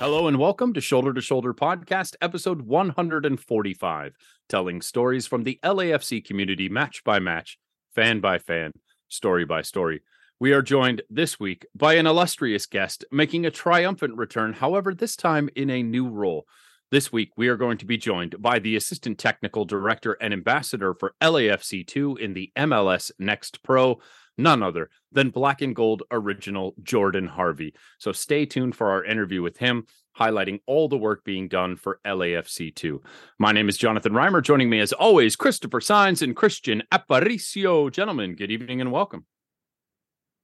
Hello and welcome to Shoulder to Shoulder Podcast, episode 145, telling stories from the LAFC community match by match, fan by fan, story by story. We are joined this week by an illustrious guest making a triumphant return, however, this time in a new role. This week, we are going to be joined by the Assistant Technical Director and Ambassador for LAFC2 in the MLS Next Pro, none other than Black and Gold original Jordan Harvey. So stay tuned for our interview with him, highlighting all the work being done for LAFC2. My name is Jonathan Reimer. Joining me, as always, Christopher Signs and Christian Aparicio. Gentlemen, good evening and welcome.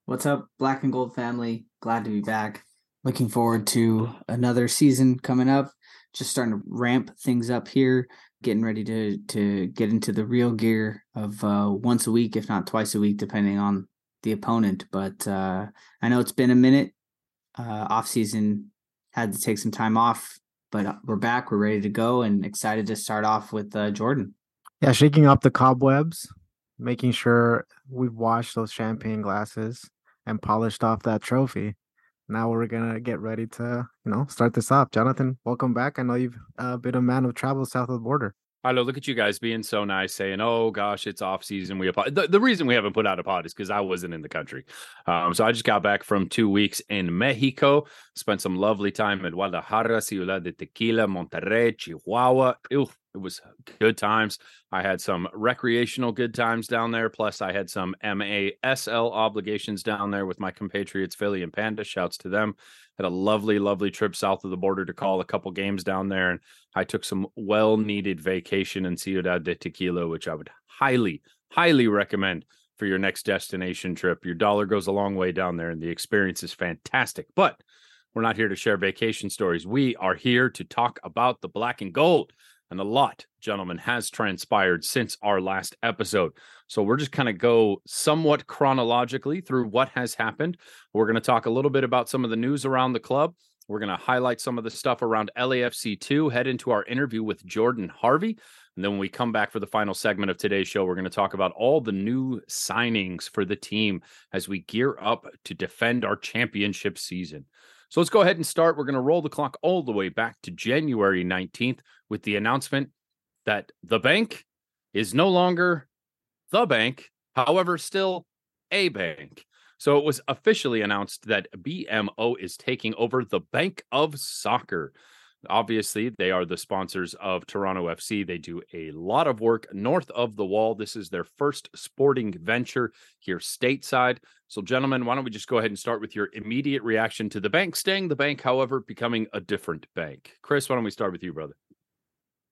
What's up, Black and Gold family? Glad to be back. Looking forward to another season coming up. Just starting to ramp things up here, getting ready to to get into the real gear of uh, once a week, if not twice a week, depending on the opponent. But uh, I know it's been a minute. Uh, off season had to take some time off, but we're back. We're ready to go, and excited to start off with uh, Jordan. Yeah, shaking up the cobwebs, making sure we've washed those champagne glasses and polished off that trophy. Now we're gonna get ready to, you know, start this off. Jonathan, welcome back. I know you've uh, been a man of travel south of the border. I. Look at you guys being so nice, saying, "Oh gosh, it's off season." We. The, the reason we haven't put out a pod is because I wasn't in the country. Um, so I just got back from two weeks in Mexico. Spent some lovely time in Guadalajara, Ciudad de Tequila, Monterrey, Chihuahua. Ew, it was good times. I had some recreational good times down there. Plus, I had some MASL obligations down there with my compatriots Philly and Panda. Shouts to them. Had a lovely, lovely trip south of the border to call a couple games down there, and I took some well-needed vacation in Ciudad de Tequila, which I would highly, highly recommend for your next destination trip. Your dollar goes a long way down there, and the experience is fantastic. But we're not here to share vacation stories. We are here to talk about the black and gold. And a lot, gentlemen, has transpired since our last episode. So we're just kind of go somewhat chronologically through what has happened. We're going to talk a little bit about some of the news around the club. We're going to highlight some of the stuff around LAFC2, head into our interview with Jordan Harvey. And then when we come back for the final segment of today's show, we're going to talk about all the new signings for the team as we gear up to defend our championship season. So let's go ahead and start. We're going to roll the clock all the way back to January 19th with the announcement that the bank is no longer the bank, however, still a bank. So it was officially announced that BMO is taking over the Bank of Soccer. Obviously, they are the sponsors of Toronto FC. They do a lot of work north of the wall. This is their first sporting venture here stateside. So, gentlemen, why don't we just go ahead and start with your immediate reaction to the bank staying the bank, however, becoming a different bank? Chris, why don't we start with you, brother?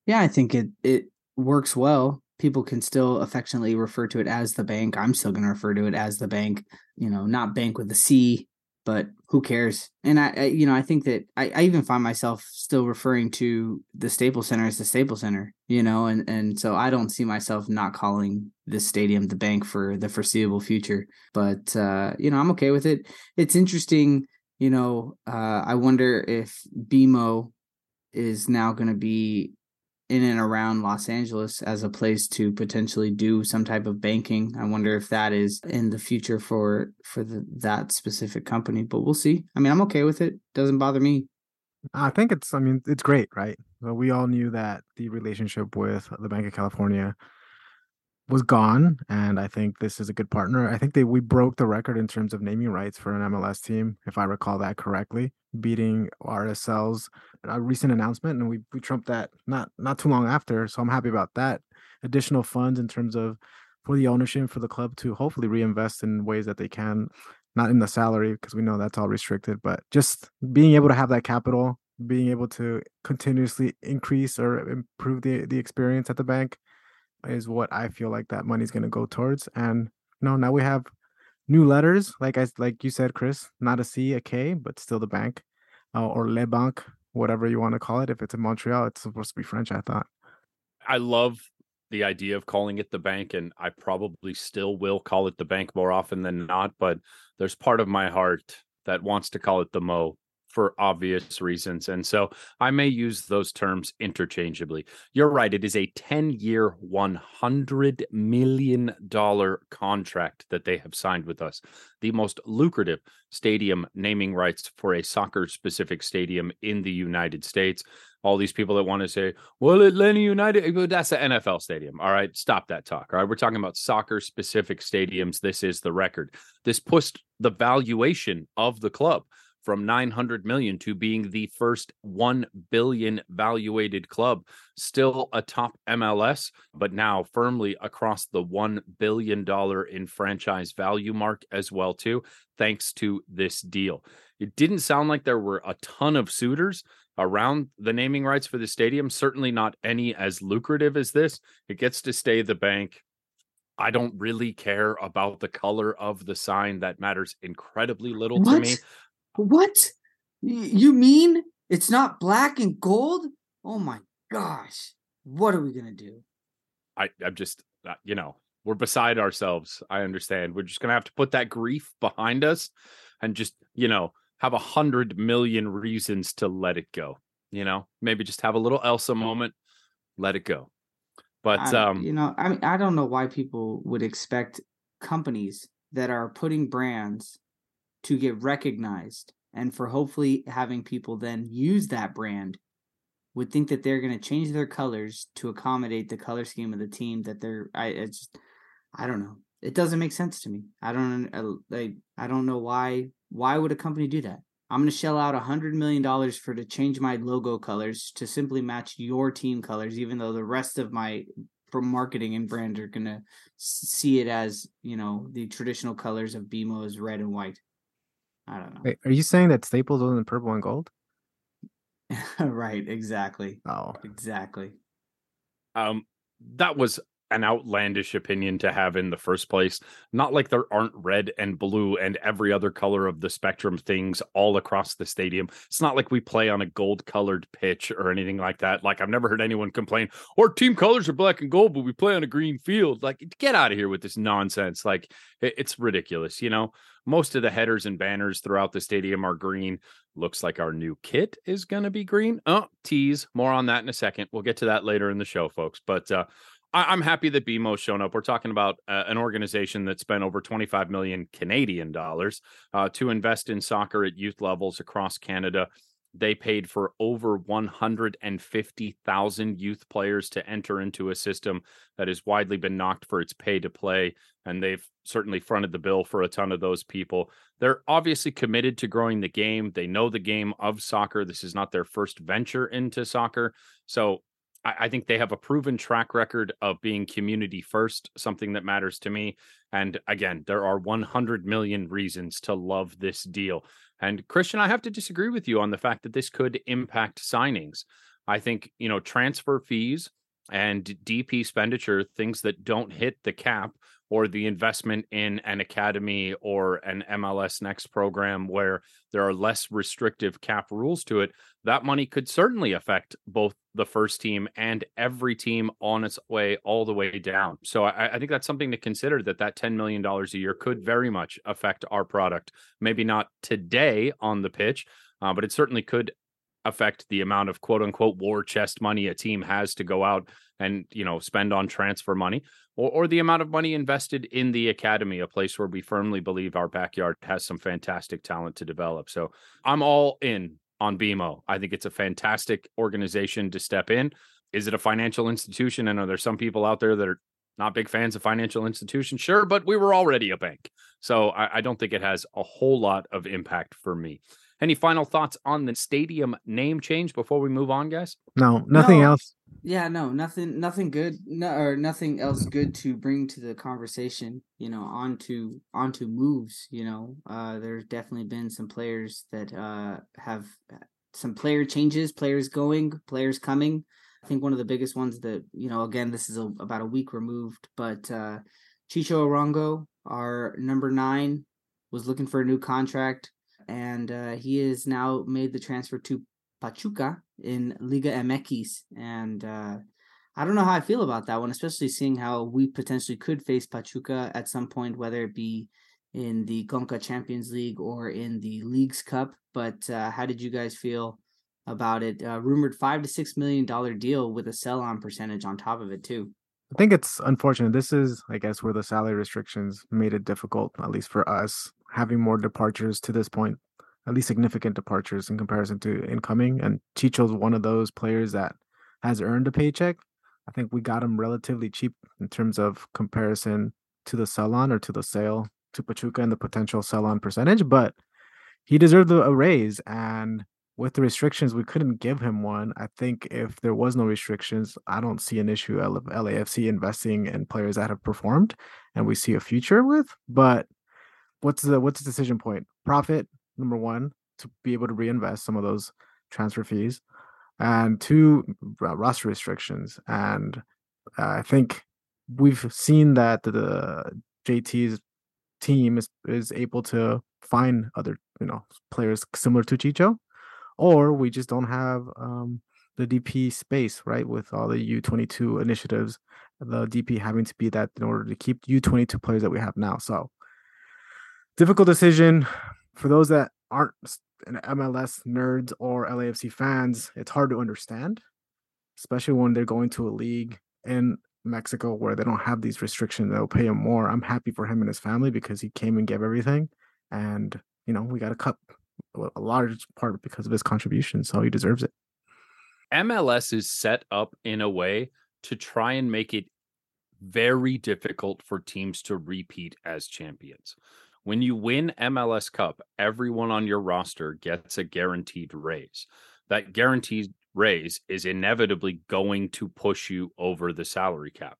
Yeah, I think it it works well. People can still affectionately refer to it as the bank. I'm still going to refer to it as the bank. You know, not bank with a C, but who cares? And I, I you know, I think that I, I even find myself still referring to the Staples Center as the Staples Center. You know, and and so I don't see myself not calling this stadium the bank for the foreseeable future. But uh, you know, I'm okay with it. It's interesting. You know, uh, I wonder if BMO is now going to be in and around Los Angeles as a place to potentially do some type of banking. I wonder if that is in the future for for the, that specific company, but we'll see. I mean, I'm okay with it. Doesn't bother me. I think it's, I mean, it's great, right? We all knew that the relationship with the Banc of California was gone, and I think this is a good partner. I think they we broke the record in terms of naming rights for an MLS team, if I recall that correctly, beating RSL's a uh, recent announcement, and we we trumped that not not too long after. So I'm happy about that. Additional funds in terms of for the ownership for the club to hopefully reinvest in ways that they can, not in the salary because we know that's all restricted, but just being able to have that capital, being able to continuously increase or improve the the experience at the bank is what I feel like that money's going to go towards. And you know, now we have new letters, like I like you said, Chris, not a C, a K, but still the bank, uh, or Le Banque, whatever you want to call it. If it's in Montreal, it's supposed to be French. I thought. I love the idea of calling it the bank, and I probably still will call it the bank more often than not. But there's part of my heart that wants to call it the Mo for obvious reasons. And so I may use those terms interchangeably. You're right. It is a 10 year, $100 million contract that they have signed with us, the most lucrative stadium naming rights for a soccer specific stadium in the United States. All these people that want to say, well, Atlanta United, eh, that's the NFL stadium. All right, stop that talk. All right, we're talking about soccer specific stadiums. This is the record. This pushed the valuation of the club from 900 million to being the first 1 billion valuated club still a top MLS but now firmly across the 1 billion dollar in franchise value mark as well too thanks to this deal it didn't sound like there were a ton of suitors around the naming rights for the stadium certainly not any as lucrative as this it gets to stay the bank I don't really care about the color of the sign. That matters incredibly little what? to me. What? You mean it's not black and gold? Oh my gosh. What are we going to do? I, I'm just, uh, you know, we're beside ourselves. I understand. We're just going to have to put that grief behind us and just, you know, have a hundred million reasons to let it go. You know, maybe just have a little Elsa moment, let it go. But, I, um, you know, I mean, I don't know why people would expect companies that are putting brands to get recognized and for hopefully having people then use that brand would think that they're going to change their colors to accommodate the color scheme of the team that they're i it's i don't know. It doesn't make sense to me. I don't uh, like i don't know why why would a company do that? I'm going to shell out a hundred million dollars for to change my logo colors to simply match your team colors even though the rest of my from marketing and brand are going to see it as you know the traditional colors of BMO is red and white I don't know. Wait, are you saying that Staples wasn't purple and gold? right, exactly. Oh, Exactly. um, that was an outlandish opinion to have in the first place. Not like there aren't red and blue and every other color of the spectrum things all across the stadium. It's not like we play on a gold colored pitch or anything like that. Like I've never heard anyone complain, our team colors are black and gold, but we play on a green field. Like get out of here with this nonsense. Like it's ridiculous, you know. Most of the headers and banners throughout the stadium are green. Looks like our new kit is going to be green. Oh, tease. More on that in a second. We'll get to that later in the show, folks. But uh, I- I'm happy that BMO's shown up. We're talking about uh, an organization that spent over 25 million Canadian dollars uh, to invest in soccer at youth levels across Canada. They paid for over 150,000 youth players to enter into a system that has widely been knocked for its pay to play. And they've certainly fronted the bill for a ton of those people. They're obviously committed to growing the game. They know the game of soccer. This is not their first venture into soccer. So I, I think they have a proven track record of being community first, something that matters to me. And again, there are 100 million reasons to love this deal. And Christian, I have to disagree with you on the fact that this could impact signings. I think, you know, transfer fees and DP expenditure, things that don't hit the cap or the investment in an academy or an MLS Next program where there are less restrictive cap rules to it, that money could certainly affect both the first team and every team on its way all the way down. So I, I think that's something to consider that that $10 million a year could very much affect our product. Maybe not today on the pitch, uh, but it certainly could affect the amount of quote unquote war chest money a team has to go out and you know spend on transfer money or, or the amount of money invested in the academy a place where we firmly believe our backyard has some fantastic talent to develop. So i'm all in on bmo i think it's a fantastic organization to step in. Is it a financial institution? And are there some people out there that are not big fans of financial institutions sure but we were already a bank. So I, I don't think it has a whole lot of impact for me any final thoughts on the stadium name change before we move on, guys? no, nothing No. else. Yeah, no, nothing, nothing good, no, or nothing else good to bring to the conversation. You know, onto onto moves. You know, uh, there's definitely been some players that uh have some player changes, players going, players coming. I think one of the biggest ones that you know, again, this is a, about a week removed, but uh Chicho Arango, our number nine, was looking for a new contract, and uh, he has now made the transfer to Pachuca in Liga MX, and uh, I don't know how I feel about that one, especially seeing how we potentially could face Pachuca at some point, whether it be in the Conca Champions League or in the Leagues Cup. But uh, how did you guys feel about it? Uh, rumored five to six million dollar deal with a sell on percentage on top of it too. I think it's unfortunate. This is, I guess, where the salary restrictions made it difficult, at least for us, having more departures to this point, at least significant departures in comparison to incoming. And Chicho's one of those players that has earned a paycheck. I think we got him relatively cheap in terms of comparison to the sell on or to the sale to Pachuca and the potential sell on percentage, but he deserved a raise. And with the restrictions, we couldn't give him one. I think if there was no restrictions, I don't see an issue of LAFC investing in players that have performed and we see a future with. But what's the what's the decision point? Profit number one to be able to reinvest some of those transfer fees, and two roster restrictions. And uh, I think we've seen that the JT's team is is able to find other you know players similar to Chicho, or we just don't have um, the DP space right with all the U22 initiatives. The DP having to be that in order to keep U22 players that we have now. So difficult decision for those that aren't MLS nerds or LAFC fans. It's hard to understand, especially when they're going to a league in Mexico where they don't have these restrictions. They'll pay him more. I'm happy for him and his family because he came and gave everything, and you know we got a cut a large part because of his contribution, so he deserves it. MLS is set up in a way to try and make it very difficult for teams to repeat as champions. When you win MLS Cup, everyone on your roster gets a guaranteed raise. That guaranteed raise is inevitably going to push you over the salary cap.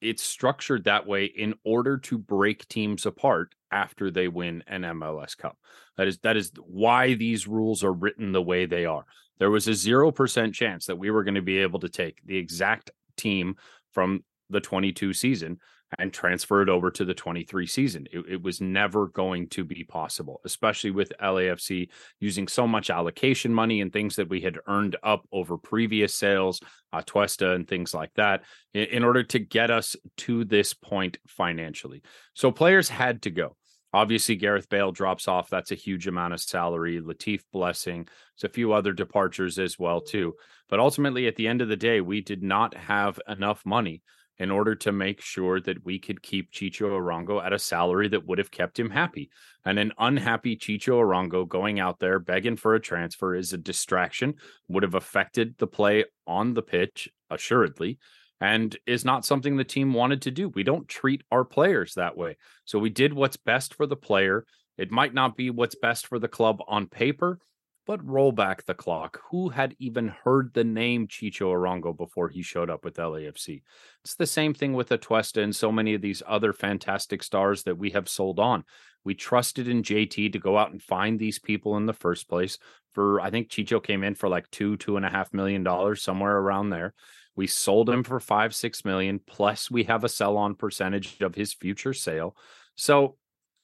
It's structured that way in order to break teams apart after they win an MLS Cup. That is that is why these rules are written the way they are. There was a 0% chance that we were going to be able to take the exact team from the 22 season and transfer it over to the 23 season. It, it, was never going to be possible, especially with LAFC using so much allocation money and things that we had earned up over previous sales, uh, Tuesta and things like that, in, in order to get us to this point financially. So players had to go. Obviously, Gareth Bale drops off. That's a huge amount of salary. Latif Blessing. There's a few other departures as well, too. But ultimately, at the end of the day, we did not have enough money in order to make sure that we could keep Chicho Arango at a salary that would have kept him happy. And an unhappy Chicho Arango going out there begging for a transfer is a distraction, would have affected the play on the pitch, assuredly, and is not something the team wanted to do. We don't treat our players that way. So we did what's best for the player. It might not be what's best for the club on paper, but roll back the clock. Who had even heard the name Chicho Arango before he showed up with LAFC? It's the same thing with Atuesta and so many of these other fantastic stars that we have sold on. We trusted in JT to go out and find these people in the first place. For I think Chicho came in for like two, two and a half million dollars, somewhere around there. We sold him for five, six million, plus we have a sell on percentage of his future sale. So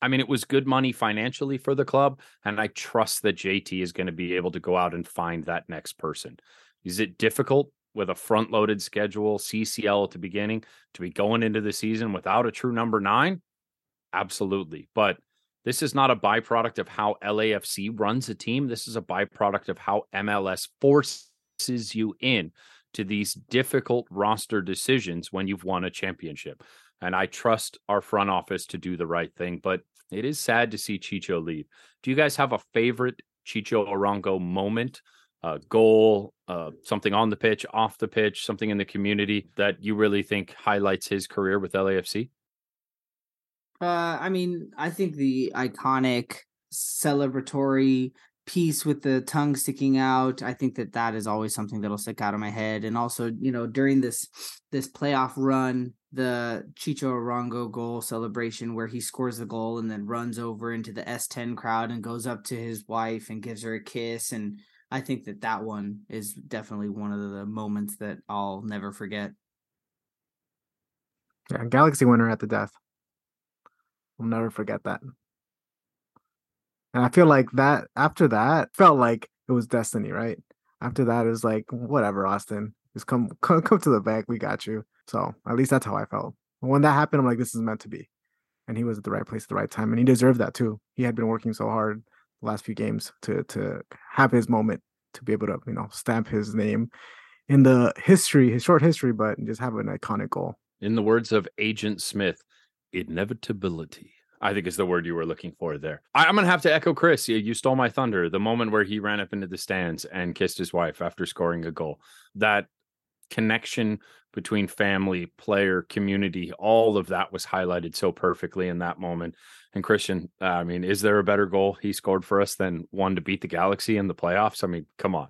I mean, it was good money financially for the club, and I trust that JT is going to be able to go out and find that next person. Is it difficult with a front loaded schedule, CCL at the beginning, to be going into the season without a true number nine? Absolutely. But this is not a byproduct of how LAFC runs a team. This is a byproduct of how MLS forces you in to these difficult roster decisions when you've won a championship. And I trust our front office to do the right thing. But it is sad to see Chicho leave. Do you guys have a favorite Chicho Arango moment, goal, uh, something on the pitch, off the pitch, something in the community that you really think highlights his career with LAFC? Uh, I mean, I think the iconic celebratory piece with the tongue sticking out i think that that is always something that'll stick out of my head and also you know during this this playoff run the chicho arango goal celebration where he scores the goal and then runs over into the s10 crowd and goes up to his wife and gives her a kiss and i think that that one is definitely one of the moments that i'll never forget yeah galaxy winner at the death i'll never forget that and I feel like that after that felt like it was destiny, right? After that, it was like, whatever, Austin. Just come come come to the bank, we got you. So at least that's how I felt. When that happened, I'm like, this is meant to be. and he was at the right place at the right time, and he deserved that too. He had been working so hard the last few games to to have his moment to be able to you know stamp his name in the history, his short history, but just have an iconic goal. In the words of Agent Smith, inevitability. I think is the word you were looking for there. I, am gonna have to echo Chris. You, you stole my thunder. The moment where he ran up into the stands and kissed his wife after scoring a goal. That connection between family, player, community, all of that was highlighted so perfectly in that moment. And Christian, I mean, is there a better goal he scored for us than one to beat the Galaxy in the playoffs? I mean, come on.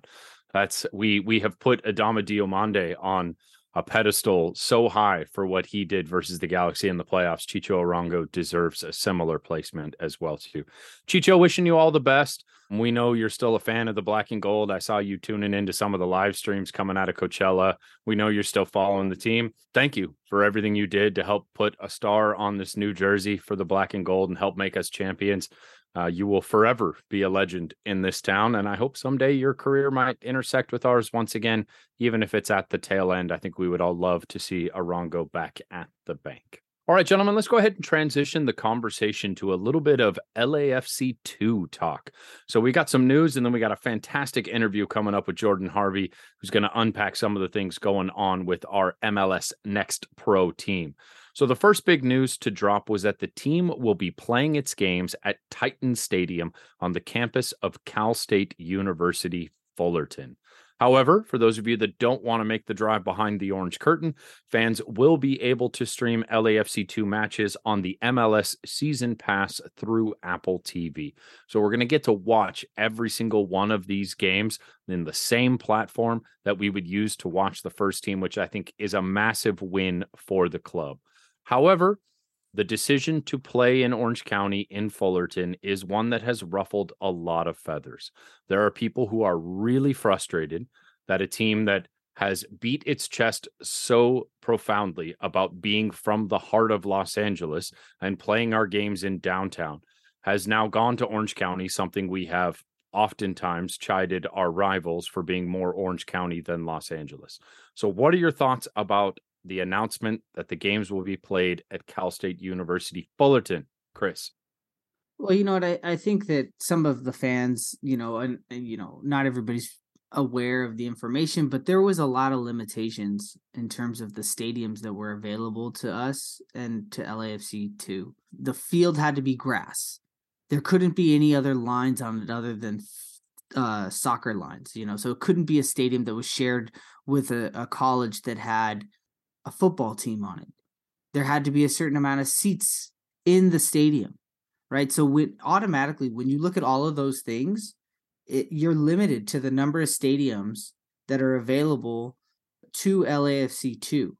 That's we we have put Adama Diomande on a pedestal so high for what he did versus the Galaxy in the playoffs. Chicho Arango deserves a similar placement as well too. Chicho, wishing you all the best. We know you're still a fan of the black and gold. I saw you tuning into some of the live streams coming out of Coachella. We know you're still following the team. Thank you for everything you did to help put a star on this new jersey for the black and gold and help make us champions. Uh, you will forever be a legend in this town. And I hope someday your career might intersect with ours once again, even if it's at the tail end. I think we would all love to see Arango back at the bank. All right, gentlemen, let's go ahead and transition the conversation to a little bit of LAFC 2 talk. So, we got some news, and then we got a fantastic interview coming up with Jordan Harvey, who's going to unpack some of the things going on with our MLS Next Pro team. So, the first big news to drop was that the team will be playing its games at Titan Stadium on the campus of Cal State University Fullerton. However, for those of you that don't want to make the drive behind the orange curtain, fans will be able to stream LAFC2 matches on the MLS Season Pass through Apple TV. So we're going to get to watch every single one of these games in the same platform that we would use to watch the first team, which I think is a massive win for the club. However, the decision to play in Orange County in Fullerton is one that has ruffled a lot of feathers. There are people who are really frustrated that a team that has beat its chest so profoundly about being from the heart of Los Angeles and playing our games in downtown has now gone to Orange County, something we have oftentimes chided our rivals for being more Orange County than Los Angeles. So, what are your thoughts about the announcement that the games will be played at Cal State University Fullerton. Chris. Well, you know what? I, I think that some of the fans, you know, and, and, you know, not everybody's aware of the information, but there was a lot of limitations in terms of the stadiums that were available to us and to LAFC too. The field had to be grass. There couldn't be any other lines on it other than uh, soccer lines, you know, so it couldn't be a stadium that was shared with a, a college that had a football team on it. There had to be a certain amount of seats in the stadium, right? So when automatically, when you look at all of those things, it, you're limited to the number of stadiums that are available to LAFC two.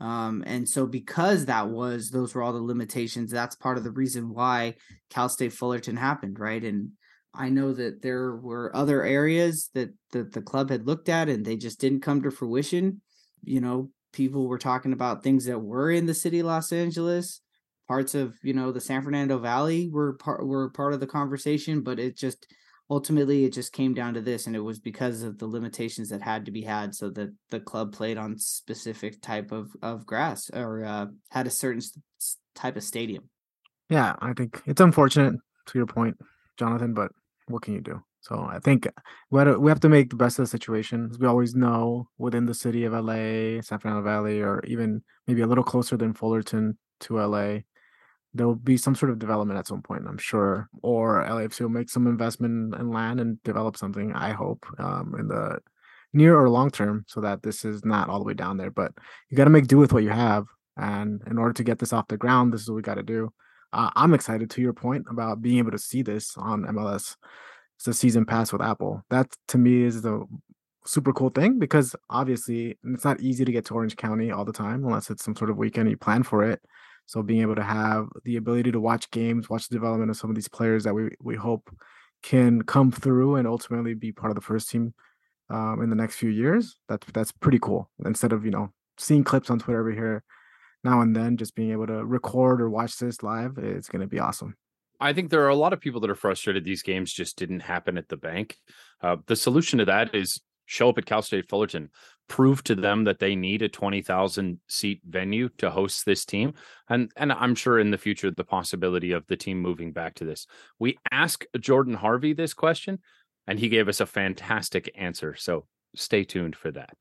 Um, and so because that was those were all the limitations, that's part of the reason why Cal State Fullerton happened, right? And I know that there were other areas that, that the club had looked at and they just didn't come to fruition. You know, people were talking about things that were in the city of Los Angeles. Parts of you know the San Fernando Valley were part were part of the conversation, but it just ultimately it just came down to this, and it was because of the limitations that had to be had, so that the club played on specific type of of grass or uh, had a certain type of stadium. Yeah, I think it's unfortunate to your point, Jonathan, but what can you do? So I think we have, to, we have to make the best of the situation. As we always know within the city of LA, San Fernando Valley, or even maybe a little closer than Fullerton to LA, there will be some sort of development at some point, I'm sure. Or LAFC will make some investment in land and develop something, I hope, um, in the near or long term so that this is not all the way down there. But you got to make do with what you have. And in order to get this off the ground, this is what we got to do. Uh, I'm excited to your point about being able to see this on MLS it's a season pass with Apple. That to me is the super cool thing because obviously it's not easy to get to Orange County all the time unless it's some sort of weekend you plan for it. So being able to have the ability to watch games, watch the development of some of these players that we we hope can come through and ultimately be part of the first team um, in the next few years. That's that's pretty cool. Instead of you know seeing clips on Twitter over here now and then, just being able to record or watch this live, it's going to be awesome. I think there are a lot of people that are frustrated these games just didn't happen at the bank. Uh, the solution to that is show up at Cal State Fullerton, prove to them that they need a 20,000 seat venue to host this team. And, and I'm sure in the future, the possibility of the team moving back to this. We asked Jordan Harvey this question, and he gave us a fantastic answer. So stay tuned for that.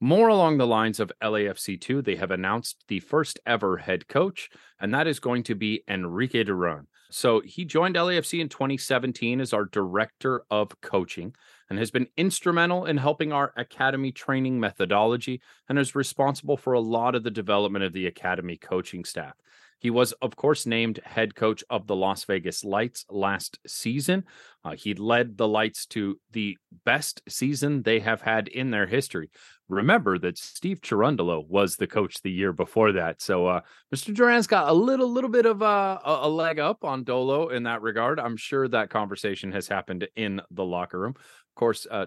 More along the lines of LAFC2, they have announced the first ever head coach, and that is going to be Enrique Duran. So he joined LAFC in 2017 as our director of coaching and has been instrumental in helping our academy training methodology and is responsible for a lot of the development of the academy coaching staff. He was, of course, named head coach of the Las Vegas Lights last season. Uh, he led the Lights to the best season they have had in their history. Remember that Steve Cherundolo was the coach the year before that. So uh, Mr. Duran's got a little, little bit of uh, a, a leg up on Dolo in that regard. I'm sure that conversation has happened in the locker room course, uh,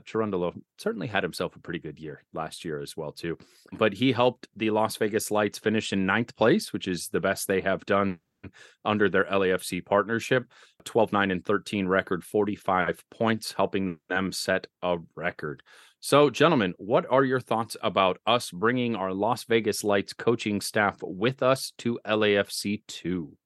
certainly had himself a pretty good year last year as well too. But he helped the Las Vegas Lights finish in ninth place, which is the best they have done under their LAFC partnership. 12 9 and 13 record, 45 points, helping them set a record. So, gentlemen, what are your thoughts about us bringing our Las Vegas Lights coaching staff with us to LAFC 2?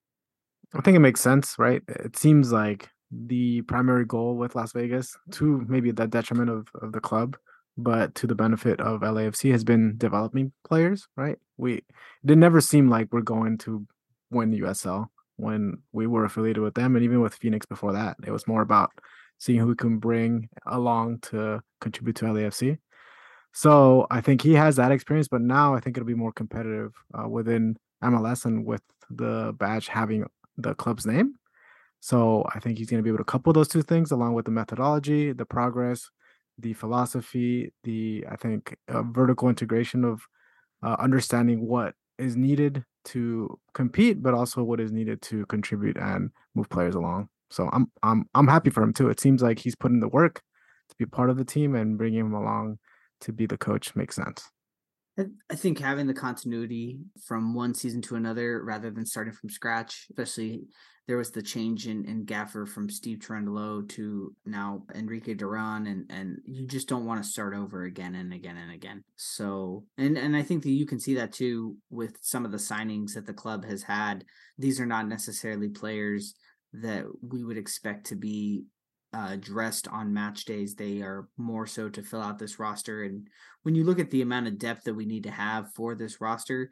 I think it makes sense, right? It seems like the primary goal with Las Vegas to maybe the detriment of, of the club, but to the benefit of LAFC has been developing players, right? We it never seemed like we're going to win USL when we were affiliated with them and even with Phoenix before that. It was more about seeing who we can bring along to contribute to LAFC. So I think he has that experience, but now I think it'll be more competitive uh, within MLS and with the badge having the club's name. So I think he's going to be able to couple those two things along with the methodology, the progress, the philosophy, the I think uh, vertical integration of uh, understanding what is needed to compete, but also what is needed to contribute and move players along. So I'm I'm I'm happy for him too. It seems like he's putting the work to be part of the team and bringing him along to be the coach makes sense. I think having the continuity from one season to another rather than starting from scratch, especially there was the change in, in Gaffer from Steve Cherundolo to now Enrique Duran, and and you just don't want to start over again and again and again. So and and I think that you can see that too with some of the signings that the club has had. These are not necessarily players that we would expect to be uh, dressed on match days. They are more so to fill out this roster. And when you look at the amount of depth that we need to have for this roster,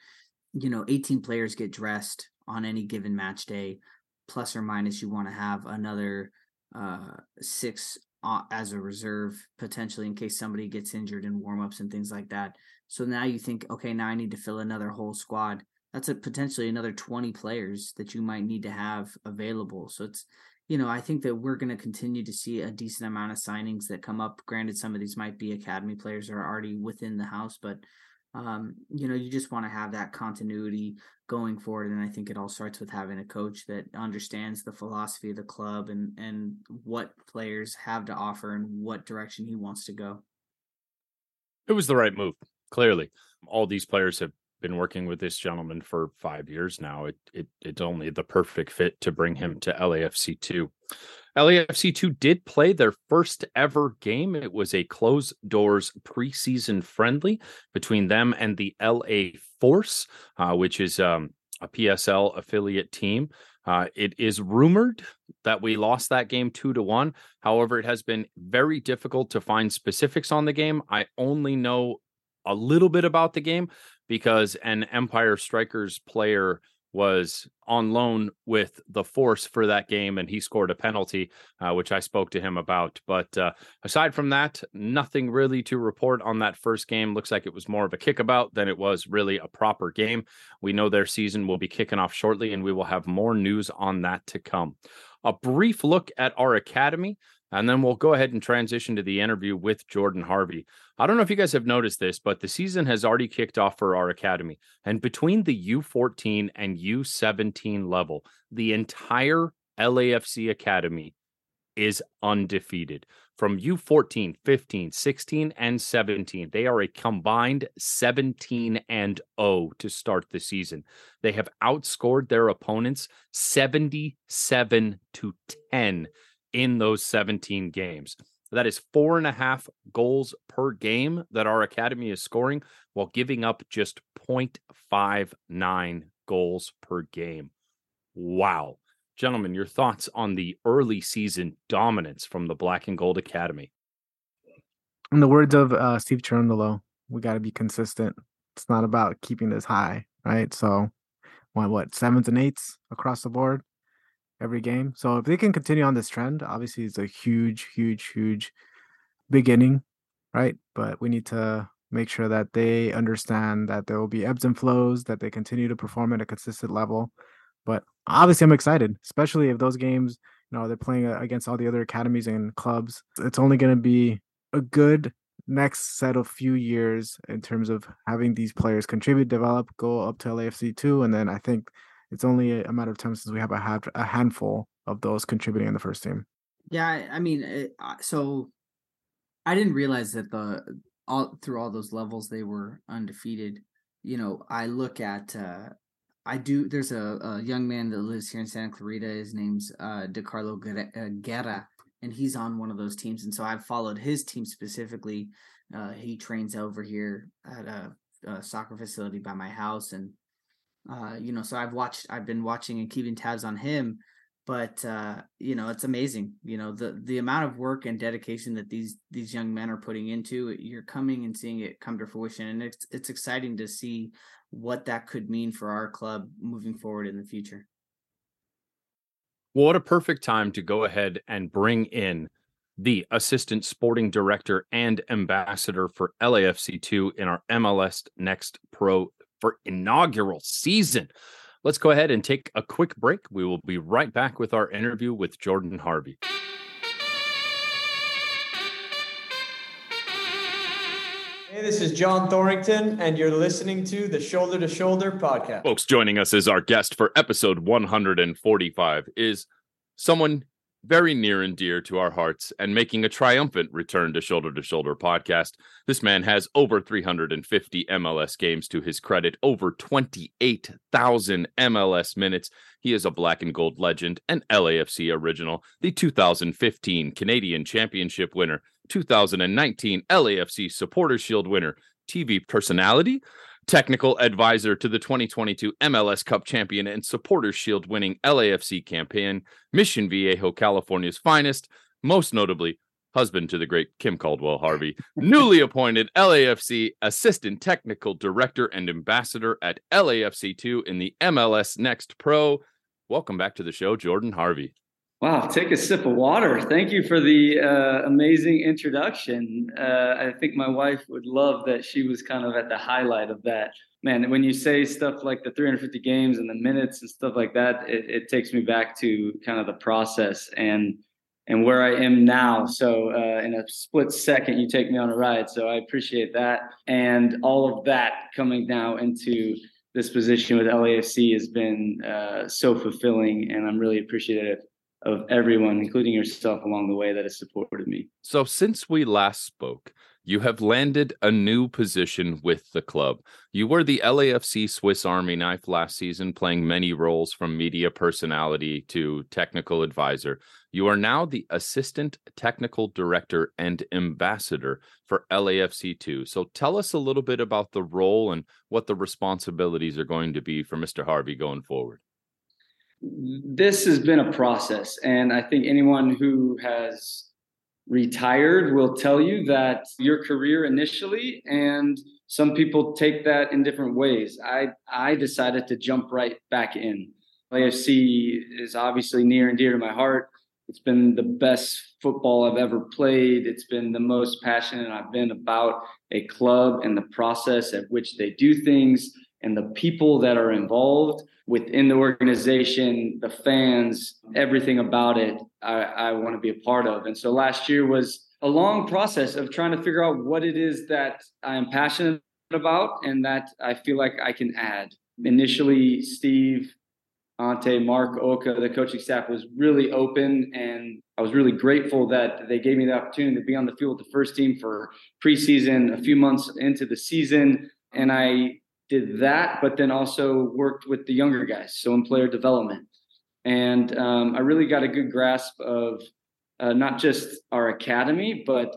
you know, 18 players get dressed on any given match day plus or minus you want to have another uh, six uh, as a reserve potentially in case somebody gets injured in warmups and things like that. So now you think, okay, now I need to fill another whole squad. That's a potentially another 20 players that you might need to have available. So it's, you know, I think that we're going to continue to see a decent amount of signings that come up. Granted, some of these might be academy players that are already within the house, but um, you know, you just want to have that continuity going forward. And I think it all starts with having a coach that understands the philosophy of the club and and what players have to offer and what direction he wants to go. It was the right move, clearly. All these players have been working with this gentleman for five years now. It, it it's only the perfect fit to bring him to LAFC two. LAFC two did play their first ever game. It was a closed doors preseason friendly between them and the LA Force, uh, which is um, a PSL affiliate team. Uh, it is rumored that we lost that game two to one. However, it has been very difficult to find specifics on the game. I only know a little bit about the game because an Empire Strikers player was on loan with the Force for that game, and he scored a penalty, uh, which I spoke to him about. But uh, aside from that, nothing really to report on that first game. Looks like it was more of a kickabout than it was really a proper game. We know their season will be kicking off shortly, and we will have more news on that to come. A brief look at our academy. And then we'll go ahead and transition to the interview with Jordan Harvey. I don't know if you guys have noticed this, but the season has already kicked off for our academy. And between the U14 and U17 level, the entire LAFC academy is undefeated. From U14, 15, 16, and 17, they are a combined 17 and 0 to start the season. They have outscored their opponents 77 to 10 in those 17 games. That is four and a half goals per game that our academy is scoring while giving up just 0.59 goals per game. Wow. Gentlemen, your thoughts on the early season dominance from the Black and Gold Academy? In the words of uh, Steve Cherundolo, we got to be consistent. It's not about keeping this high, right? So, what, what sevens and eights across the board every game. So if they can continue on this trend, obviously it's a huge, huge, huge beginning, right? But we need to make sure that they understand that there will be ebbs and flows, that they continue to perform at a consistent level. But obviously, I'm excited, especially if those games, you know, they're playing uh, against all the other academies and clubs. It's only going to be a good next set of few years in terms of having these players contribute, develop, go up to LAFC two, and then I think it's only a matter of time since we have a, a handful of those contributing in the first team. Yeah, I, mean, it, so I didn't realize that the all through all those levels they were undefeated. You know, I look at uh I do. There's a, a young man that lives here in Santa Clarita. His name's uh, DeCarlo uh, Guerra, and he's on one of those teams. And so I've followed his team specifically. Uh, he trains over here at a, a, soccer facility by my house, and uh, you know, so I've watched, I've been watching and keeping tabs on him. But uh, you know, it's amazing. You know, the the amount of work and dedication that these these young men are putting into. You're coming and seeing it come to fruition, and it's it's exciting to see what that could mean for our club moving forward in the future. What a perfect time to go ahead and bring in the assistant sporting director and ambassador for LAFC2 in our MLS Next Pro for inaugural season. Let's go ahead and take a quick break. We will be right back with our interview with Jordan Harvey. Hey, this is John Thorrington, and you're listening to the Shoulder to Shoulder podcast. Folks, joining us as our guest for episode 145 is someone very near and dear to our hearts and making a triumphant return to Shoulder to Shoulder podcast. This man has over 350 MLS games to his credit, over 28,000 MLS minutes. He is a black and gold legend, an LAFC original, the 2015 Canadian Championship winner, 2019 LAFC Supporters Shield winner, TV personality, technical advisor to the 2022 MLS Cup champion and Supporters Shield winning LAFC campaign, Mission Viejo, California's finest, most notably husband to the great Kim Caldwell Harvey, newly appointed LAFC assistant technical director and ambassador at LAFC2 in the MLS Next Pro. Welcome back to the show, Jordan Harvey. Wow, take a sip of water. Thank you for the uh, amazing introduction. Uh, I think my wife would love that she was kind of at the highlight of that. Man, when you say stuff like the 350 games and the minutes and stuff like that, it, it takes me back to kind of the process and and where I am now. So uh, in a split second, you take me on a ride. So I appreciate that, and all of that coming now into this position with LAFC has been uh, so fulfilling, and I'm really appreciative of everyone, including yourself, along the way that has supported me. So, since we last spoke, you have landed a new position with the club. You were the LAFC Swiss Army knife last season, playing many roles from media personality to technical advisor. You are now the assistant technical director and ambassador for LAFC2. So tell us a little bit about the role and what the responsibilities are going to be for Mr. Harvey going forward this has been a process. And I think anyone who has retired will tell you that your career initially and some people take that in different ways. I I decided to jump right back in. LAFC is obviously near and dear to my heart. It's been the best football I've ever played. It's been the most passionate I've been about a club and the process at which they do things and the people that are involved within the organization, the fans, everything about it, I, I want to be a part of. And so last year was a long process of trying to figure out what it is that I am passionate about and that I feel like I can add. Initially, Steve, Ante, Mark, Oka, the coaching staff was really open and I was really grateful that they gave me the opportunity to be on the field with the first team for preseason, a few months into the season. And I did that, but then also worked with the younger guys, so in player development. And um, I really got a good grasp of uh, not just our academy, but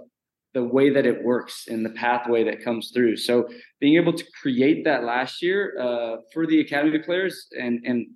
the way that it works and the pathway that comes through. So being able to create that last year uh, for the academy players and and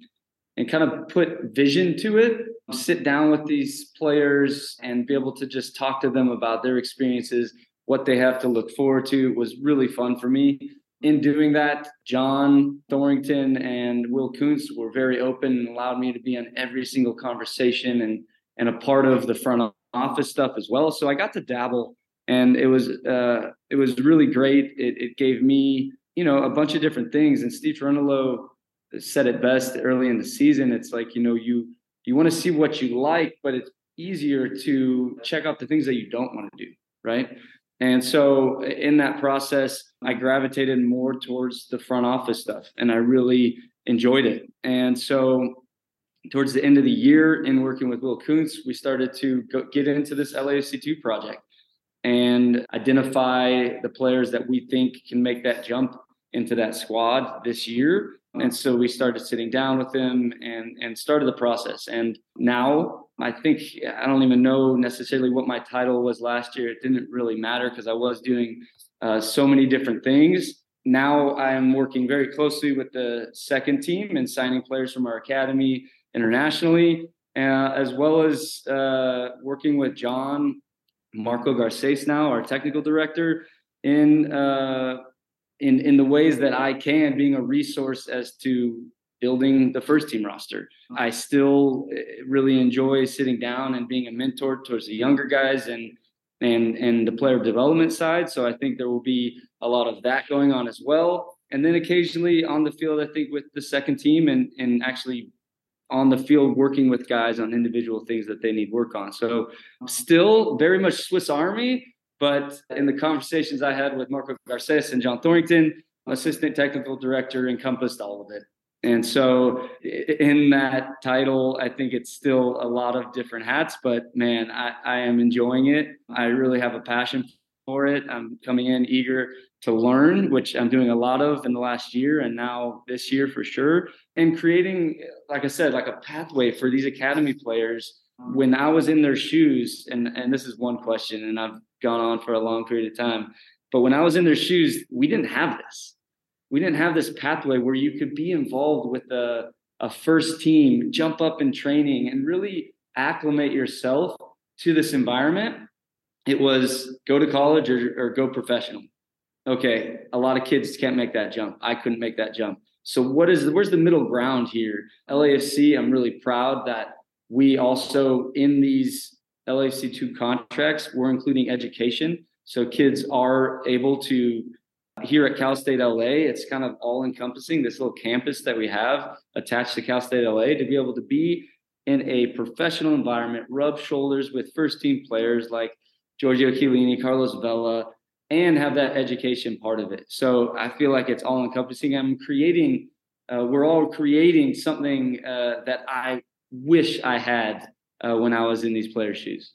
and kind of put vision to it, sit down with these players and be able to just talk to them about their experiences, what they have to look forward to was really fun for me. In doing that, John Thorrington and Will Kuntz were very open and allowed me to be on every single conversation and and a part of the front office stuff as well. So I got to dabble, and it was uh, it was really great. It, it gave me you know a bunch of different things. And Steve Cherundolo said it best early in the season. It's like you know you you want to see what you like, but it's easier to check out the things that you don't want to do, right? And so in that process, I gravitated more towards the front office stuff, and I really enjoyed it. And so towards the end of the year in working with Will Kuntz, we started to go, get into this LAFC2 project and identify the players that we think can make that jump into that squad this year. And so we started sitting down with them and and started the process. And now I think I don't even know necessarily what my title was last year. It didn't really matter because I was doing uh, so many different things. Now I'm working very closely with the second team and signing players from our academy internationally, uh, as well as uh, working with John Marco Garces now, our technical director, in uh, in in the ways that I can, being a resource as to building the first team roster. I still uh, really enjoy sitting down and being a mentor towards the younger guys and and and the player development side. So I think there will be a lot of that going on as well. And then occasionally on the field, I think with the second team and and actually on the field working with guys on individual things that they need work on. So still very much Swiss Army, but in the conversations I had with Marco Garces and John Thorrington, assistant technical director encompassed all of it. And so in that title, I think it's still a lot of different hats, but man, I, I am enjoying it. I really have a passion for it. I'm coming in eager to learn, which I'm doing a lot of in the last year and now this year for sure. And creating, like I said, like a pathway for these academy players. When I was in their shoes, and, and this is one question, and I've gone on for a long period of time, but when I was in their shoes, we didn't have this. We didn't have this pathway where you could be involved with a, a first team, jump up in training, and really acclimate yourself to this environment. It was go to college or, or go professional okay, a lot of kids can't make that jump. I couldn't make that jump. So what is where's the middle ground here? LAFC, I'm really proud that we also in these LAFC two contracts, we're including education. So kids are able to here at Cal State LA, it's kind of all encompassing this little campus that we have attached to Cal State LA to be able to be in a professional environment, rub shoulders with first team players like Giorgio Chiellini, Carlos Vela, and have that education part of it. So I feel like it's all encompassing. I'm creating, uh, we're all creating something uh, that I wish I had uh, when I was in these players' shoes.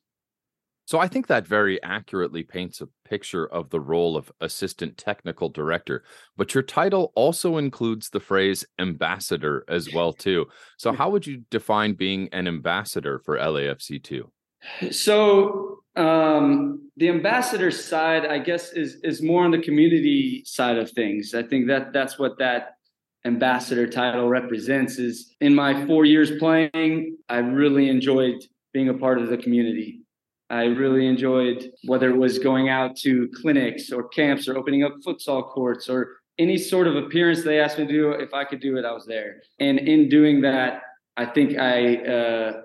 So I think that very accurately paints a picture of the role of assistant technical director. But your title also includes the phrase ambassador as well too. So how would you define being an ambassador for LAFC2? So um, the ambassador side, I guess, is is more on the community side of things. I think that that's what that ambassador title represents. Is in my four years playing, I really enjoyed being a part of the community. I really enjoyed whether it was going out to clinics or camps or opening up futsal courts or any sort of appearance they asked me to do. If I could do it, I was there. And in doing that, I think I uh,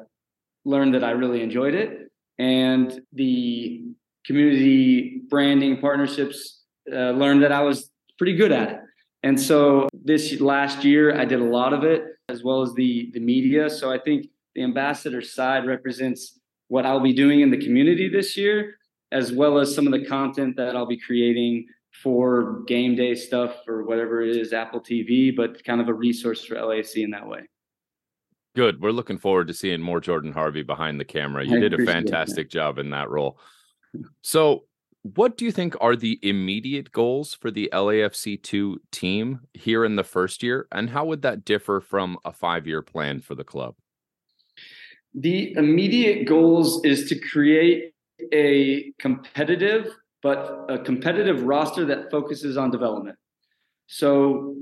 learned that I really enjoyed it and the community branding partnerships uh, learned that I was pretty good at it. And so this last year, I did a lot of it as well as the the media. So I think the ambassador side represents what I'll be doing in the community this year, as well as some of the content that I'll be creating for game day stuff or whatever it is, Apple TV, but kind of a resource for LAC in that way. Good. We're looking forward to seeing more Jordan Harvey behind the camera. You I did a fantastic that. job in that role. So, what do you think are the immediate goals for the LAFC2 team here in the first year? And how would that differ from a five year plan for the club? The immediate goals is to create a competitive, but a competitive roster that focuses on development. So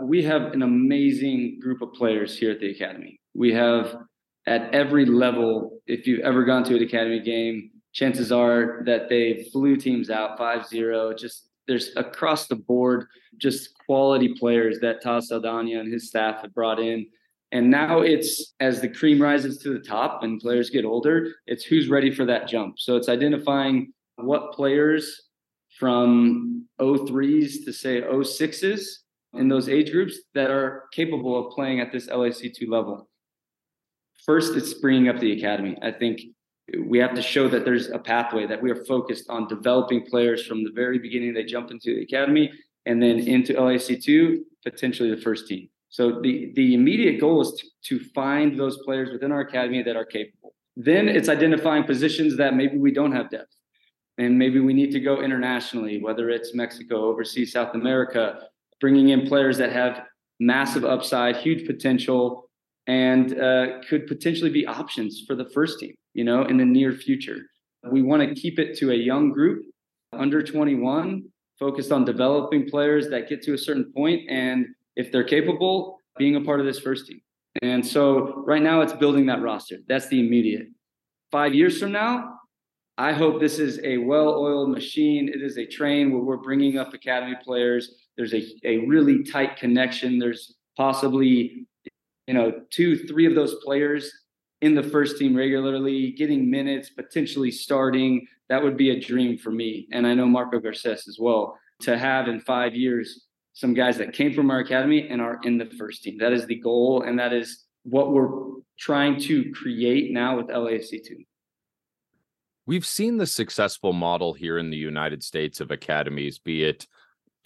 we have an amazing group of players here at the academy. We have at every level, if you've ever gone to an academy game, chances are that they flew teams out 5-0. Just there's across the board just quality players that Todd Saldana and his staff have brought in. And now it's as the cream rises to the top and players get older, it's who's ready for that jump. So it's identifying what players from 03s to say 06s in those age groups that are capable of playing at this LAC2 level. First, it's bringing up the academy. I think we have to show that there's a pathway that we are focused on developing players from the very beginning they jump into the academy and then into LAC2, potentially the first team. So the the immediate goal is to, to find those players within our academy that are capable. Then it's identifying positions that maybe we don't have depth. And maybe we need to go internationally, whether it's Mexico, overseas, South America, bringing in players that have massive upside, huge potential, and uh, could potentially be options for the first team, you know, in the near future. We want to keep it to a young group, under 21, focused on developing players that get to a certain point and if they're capable, being a part of this first team. And so right now it's building that roster. That's the immediate. Five years from now, I hope this is a well oiled machine. It is a train where we're bringing up academy players. There's a, a really tight connection. There's possibly, you know, two, three of those players in the first team regularly, getting minutes, potentially starting. That would be a dream for me. And I know Marco Garces as well to have in five years some guys that came from our academy and are in the first team. That is the goal, and that is what we're trying to create now with LAFC2. We've seen the successful model here in the United States of academies, be it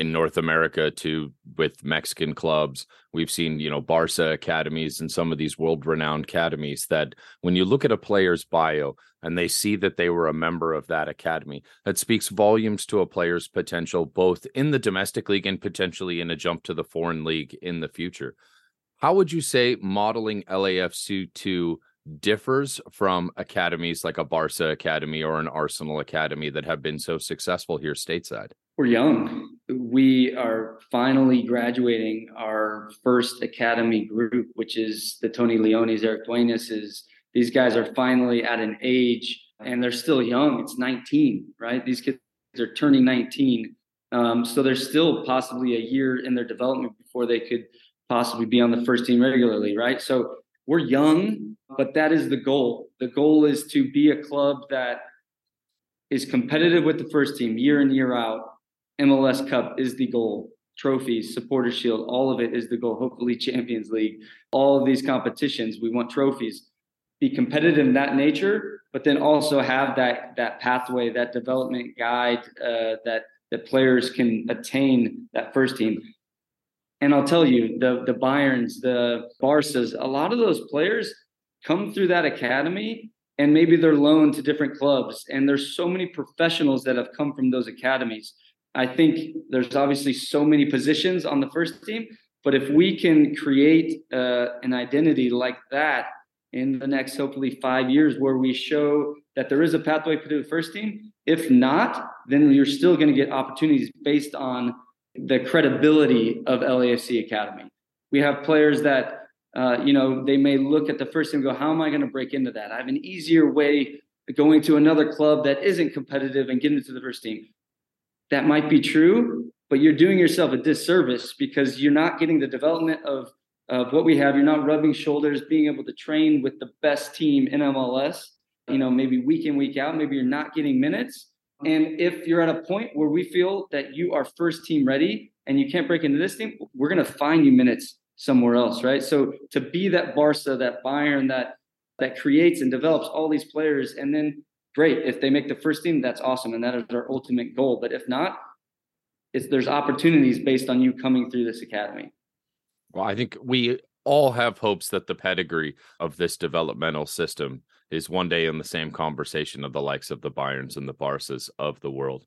in North America to with Mexican clubs. We've seen, you know, Barca academies and some of these world renowned academies that when you look at a player's bio and they see that they were a member of that academy, that speaks volumes to a player's potential, both in the domestic league and potentially in a jump to the foreign league in the future. How would you say modeling LAFC 2 differs from academies like a Barca academy or an Arsenal academy that have been so successful here stateside? We're young. We are finally graduating our first academy group, which is the Tony Leones, Eric Duenas. These guys are finally at an age and they're still young. It's 19, right? These kids are turning 19. Um, so there's still possibly a year in their development before they could possibly be on the first team regularly, right? So we're young, but that is the goal. The goal is to be a club that is competitive with the first team year in, year out. MLS Cup is the goal. Trophies, Supporter Shield, all of it is the goal. Hopefully, Champions League, all of these competitions, we want trophies. Be competitive in that nature, but then also have that that pathway, that development guide uh, that that players can attain that first team. And I'll tell you, the the Bayerns, the Barças, a lot of those players come through that academy and maybe they're loaned to different clubs. And there's so many professionals that have come from those academies. I think there's obviously so many positions on the first team, but if we can create uh, an identity like that in the next hopefully five years, where we show that there is a pathway to the first team, if not, then you're still going to get opportunities based on the credibility of LAFC Academy. We have players that, uh, you know, they may look at the first team and go, how am I going to break into that? I have an easier way going to another club that isn't competitive and getting into the first team. That might be true, but you're doing yourself a disservice because you're not getting the development of, of what we have. You're not rubbing shoulders, being able to train with the best team in MLS, you know, maybe week in, week out. Maybe you're not getting minutes and if you're at a point where we feel that you are first team ready and you can't break into this team, we're going to find you minutes somewhere else, right? So to be that Barca, that Bayern, that that creates and develops all these players, and then great if they make the first team, that's awesome, and that is our ultimate goal. But if not, it's there's opportunities based on you coming through this academy. Well, I think we all have hopes that the pedigree of this developmental system is one day in the same conversation of the likes of the Bayerns and the Barças of the world.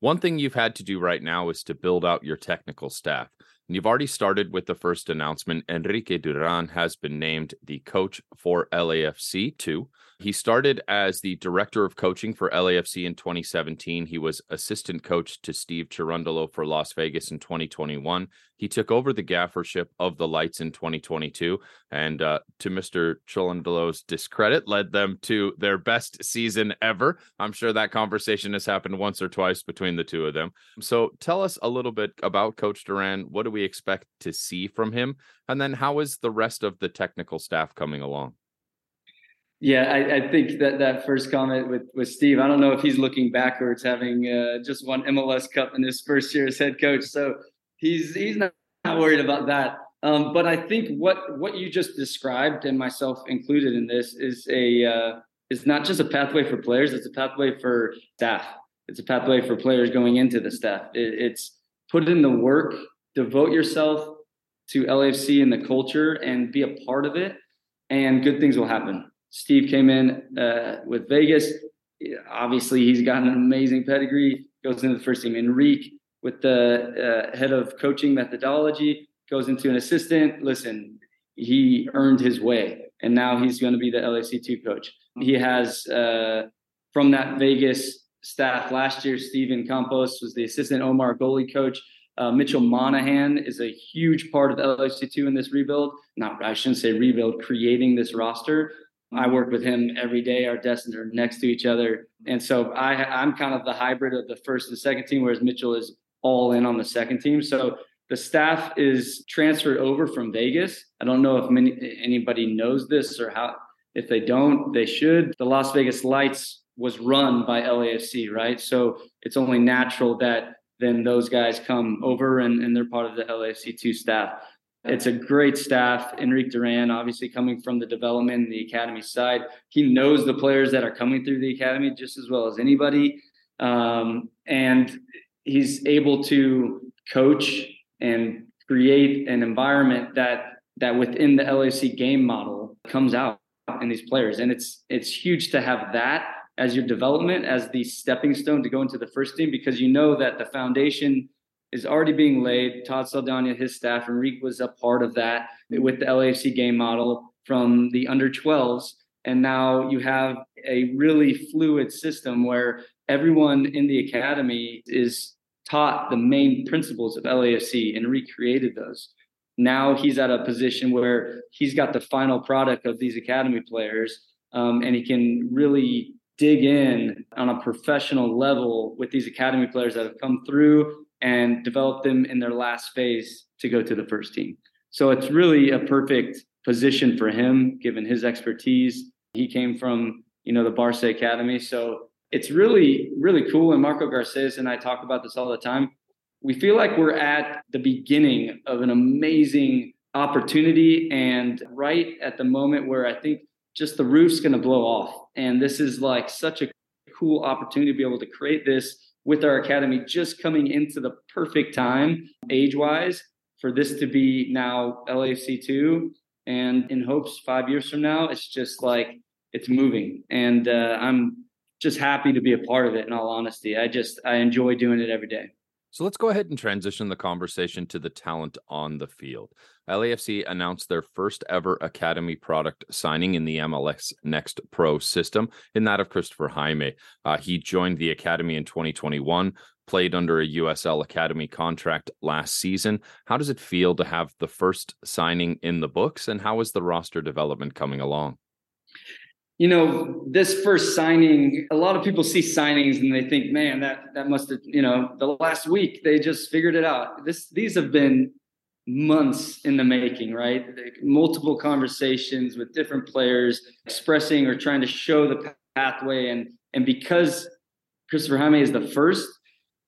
One thing you've had to do right now is to build out your technical staff. You've already started with the first announcement. Enrique Duran has been named the coach for LAFC 2. He started as the director of coaching for LAFC in 2017. He was assistant coach to Steve Cherundolo for Las Vegas in 2021. He took over the gaffership of the Lights in 2022, and uh, to Mr. Cherundolo's discredit, led them to their best season ever. I'm sure that conversation has happened once or twice between the two of them. So tell us a little bit about Coach Duran. What do we expect to see from him? And then how is the rest of the technical staff coming along? Yeah, I, I, think that that first comment with with Steve, I don't know if he's looking backwards, having uh, just won MLS Cup in his first year as head coach. So he's he's not, worried about that. Um, but I think what what you just described, and myself included in this, is a uh, is not just a pathway for players; it's a pathway for staff. It's a pathway for players going into the staff. It, it's put in the work, devote yourself to LAFC and the culture, and be a part of it, and good things will happen Steve came in uh, with Vegas. Obviously, he's got an amazing pedigree. Goes into the first team. Enrique with the uh, head of coaching methodology goes into an assistant. Listen, he earned his way, and now he's going to be the LAC two coach. He has uh, from that Vegas staff last year. Stephen Campos was the assistant Omar goalie coach. Uh, Mitchell Monahan is a huge part of LAC2 in this rebuild. Not, I shouldn't say rebuild, creating this roster. I work with him every day. Our desks are next to each other. And so I, I'm kind of the hybrid of the first and second team, whereas Mitchell is all in on the second team. So the staff is transferred over from Vegas. I don't know if many, anybody knows this or how, if they don't, they should. The Las Vegas Lights was run by LAFC, right? So it's only natural that then those guys come over and, and they're part of the LAFC2 staff. It's a great staff. Enrique Duran, obviously coming from the development and the academy side, he knows the players that are coming through the academy just as well as anybody. Um, and he's able to coach and create an environment that that within the LAC game model comes out in these players. And it's it's huge to have that as your development, as the stepping stone to go into the first team, because you know that the foundation is already being laid. Todd Saldana, his staff, Enrique was a part of that with the LAFC game model from the under 12s. And now you have a really fluid system where everyone in the academy is taught the main principles of LAFC and recreated those. Now he's at a position where he's got the final product of these academy players, um, and he can really dig in on a professional level with these academy players that have come through and develop them in their last phase to go to the first team. So it's really a perfect position for him, given his expertise. He came from, you know, the Barca Academy. So it's really, really cool. And Marco Garces and I talk about this all the time. We feel like we're at the beginning of an amazing opportunity and right at the moment where I think just the roof's going to blow off. And this is like such a cool opportunity to be able to create this with our academy just coming into the perfect time age wise for this to be now LAFC2 and in hopes 5 years from now it's just like it's moving and uh, I'm just happy to be a part of it in all honesty I just I enjoy doing it every day so let's go ahead and transition the conversation to the talent on the field. LAFC announced their first ever academy product signing in the MLS Next Pro system, in that of Christopher Jaime. Uh, he joined the academy in 2021, played under a USL Academy contract last season. How does it feel to have the first signing in the books, and how is the roster development coming along? You know, this first signing, a lot of people see signings and they think, man, that that must have, you know, the last week they just figured it out. This these have been months in the making, right? Multiple conversations with different players expressing or trying to show the pathway and and because Christopher Jaime is the first,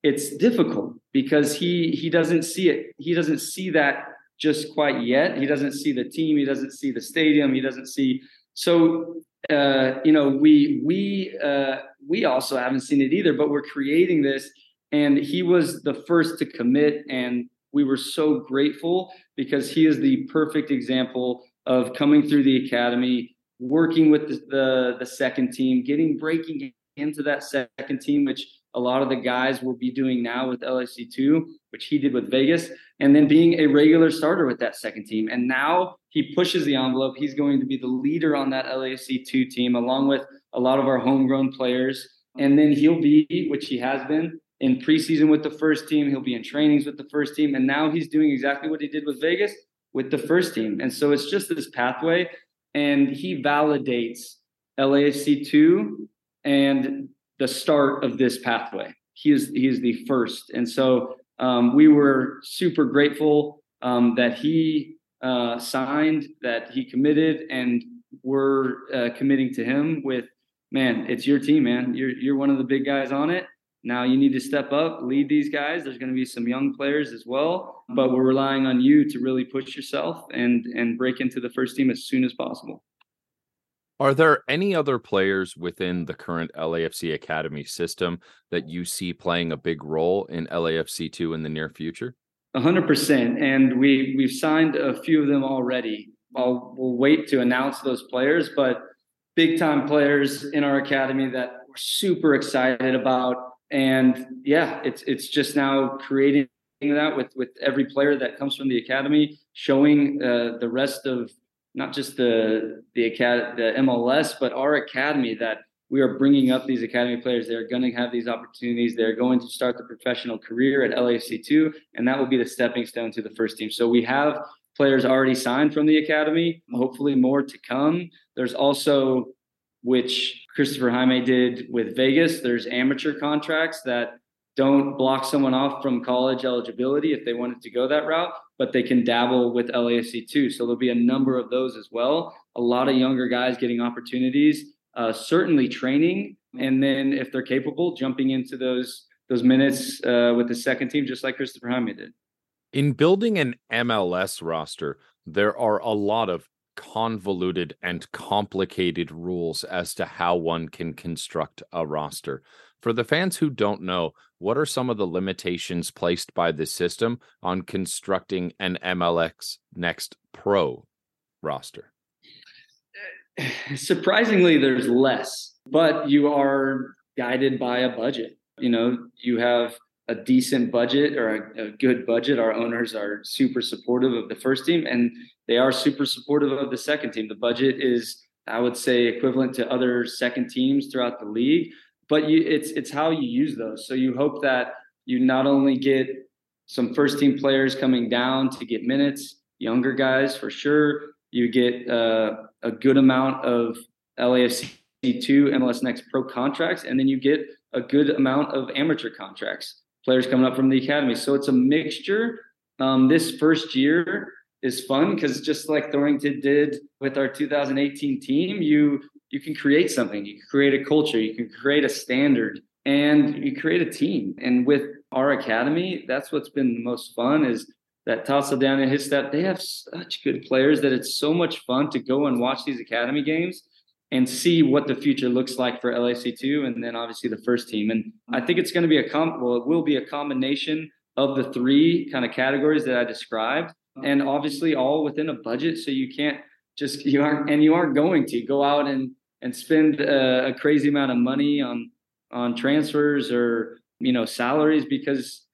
it's difficult because he he doesn't see it. He doesn't see that just quite yet. He doesn't see the team, he doesn't see the stadium, he doesn't see so uh, you know, we we uh, we also haven't seen it either, but we're creating this, and he was the first to commit, and we were so grateful because he is the perfect example of coming through the academy, working with the, the, the second team, getting breaking into that second team, which a lot of the guys will be doing now with LAFC2, which he did with Vegas. And then being a regular starter with that second team. And now he pushes the envelope. He's going to be the leader on that LAC two team, along with a lot of our homegrown players. And then he'll be, which he has been, in preseason with the first team. He'll be in trainings with the first team. And now he's doing exactly what he did with Vegas with the first team. And so it's just this pathway. And he validates LAFC 2 and the start of this pathway. He is he is the first. And so um, we were super grateful um, that he uh, signed, that he committed, and we're uh, committing to him with, man, it's your team, man. You're you're one of the big guys on it. Now you need to step up, lead these guys. There's going to be some young players as well, but we're relying on you to really push yourself and and break into the first team as soon as possible. Are there any other players within the current LAFC Academy system that you see playing a big role in LAFC two in the near future? hundred percent, and we we've signed a few of them already. I'll we'll wait to announce those players, but big time players in our academy that we're super excited about. And yeah, it's it's just now creating that with with every player that comes from the academy, showing uh, the rest of not just the the acad- the MLS, but our academy that we are bringing up these academy players. They're going to have these opportunities. They're going to start the professional career at LAFC two, and that will be the stepping stone to the first team. So we have players already signed from the academy. Hopefully, more to come. There's also which Christopher Jaime did with Vegas. There's amateur contracts that don't block someone off from college eligibility if they wanted to go that route, but they can dabble with LAFC 2. So there'll be a number of those as well. A lot of younger guys getting opportunities uh, certainly training, and then if they're capable, jumping into those those minutes uh, with the second team, just like Christopher Jaime did. In building an MLS roster, there are a lot of convoluted and complicated rules as to how one can construct a roster. For the fans who don't know, what are some of the limitations placed by the system on constructing an MLS Next Pro roster? surprisingly there's less but you are guided by a budget. You know you have a decent budget or a, a, good budget. Our owners are super supportive of the first team and they are super supportive of the second team. The budget is i would say equivalent to other second teams throughout the league but you, it's it's how you use those so you hope that you not only get some first team players coming down to get minutes younger guys for sure you get uh, a good amount of LAFC two MLS Next Pro contracts, and then you get a good amount of amateur contracts, players coming up from the academy. So it's a mixture. Um, this first year is fun because just like Thorrington did with our 2018 team, you you can create something, you can create a culture, you can create a standard, and you create a team. And with our academy, that's what's been the most fun is that Todd Saldana and his staff, they have such good players that it's so much fun to go and watch these academy games and see what the future looks like for LAC2 and then obviously the first team. And I think it's going to be a com well, it will be a combination of the three kind of categories that I described. And obviously all within a budget. So you can't just you aren't and you aren't going to go out and and spend a, a crazy amount of money on on transfers or you know salaries because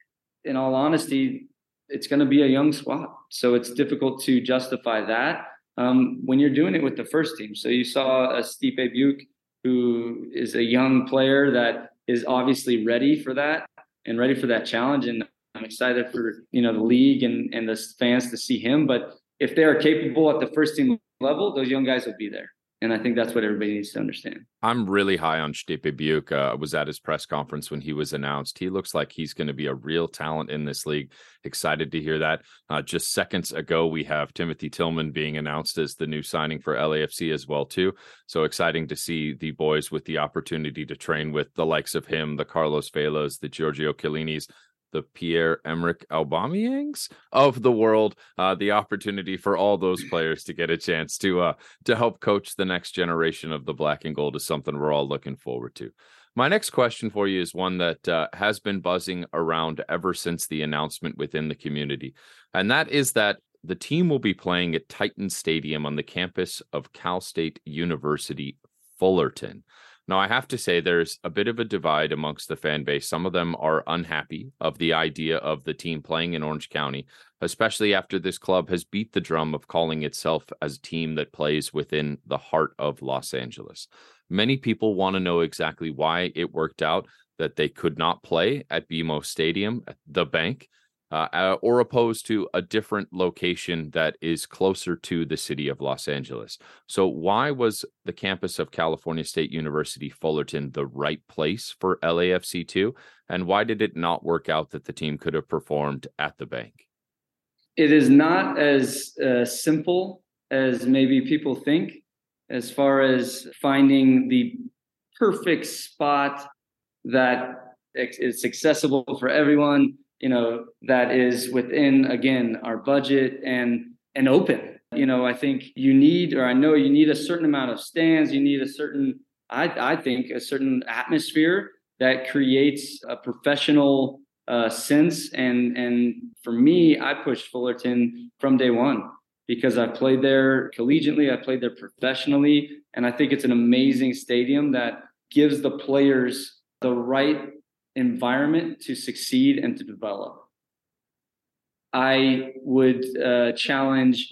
in all honesty it's going to be a young squad. So it's difficult to justify that um, when you're doing it with the first team. So you saw a Stipe Biuk, who is a young player that is obviously ready for that and ready for that challenge. And I'm excited for you know the league and and the fans to see him. But if they are capable at the first team level, those young guys will be there. And I think that's what everybody needs to understand. I'm really high on Stipe Biuk. Uh, I was at his press conference when he was announced. He looks like he's going to be a real talent in this league. Excited to hear that. Uh, just seconds ago, we have Timothy Tillman being announced as the new signing for LAFC as well too. So exciting to see the boys with the opportunity to train with the likes of him, the Carlos Velas, the Giorgio Chiellinis, the Pierre Emerick Aubameyangs of the world, uh, the opportunity for all those players to get a chance to uh, to help coach the next generation of the black and gold is something we're all looking forward to. My next question for you is one that uh, has been buzzing around ever since the announcement within the community, and that is that the team will be playing at Titan Stadium on the campus of Cal State University Fullerton. Now, I have to say, there's a bit of a divide amongst the fan base. Some of them are unhappy of the idea of the team playing in Orange County, especially after this club has beat the drum of calling itself as a team that plays within the heart of Los Angeles. Many people want to know exactly why it worked out that they could not play at BMO Stadium, at the bank, uh, uh, or opposed to a different location that is closer to the city of Los Angeles. So, why was the campus of California State University Fullerton the right place for LAFC2? And why did it not work out that the team could have performed at the bank? It is not as uh, simple as maybe people think as far as finding the perfect spot that is accessible for everyone you know that is within again our budget and and open. You know i think you need or i know you need a certain amount of stands you need a certain i i think a certain atmosphere that creates a professional uh, sense. And and for me i pushed fullerton from day one because i played there collegiately i played there professionally and i think it's an amazing stadium that gives the players the right environment to succeed and to develop. I would uh, challenge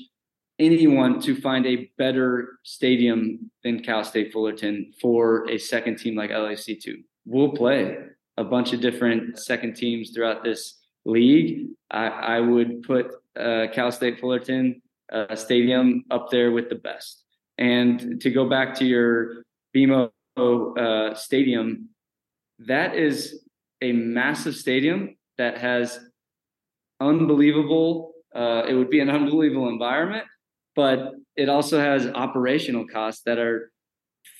anyone to find a better stadium than Cal State Fullerton for a second team like LAC2. We'll play a bunch of different second teams throughout this league. I, I would put uh, Cal State Fullerton uh, Stadium up there with the best. And to go back to your BMO uh, Stadium, that is a massive stadium that has unbelievable uh, it would be an unbelievable environment but it also has operational costs that are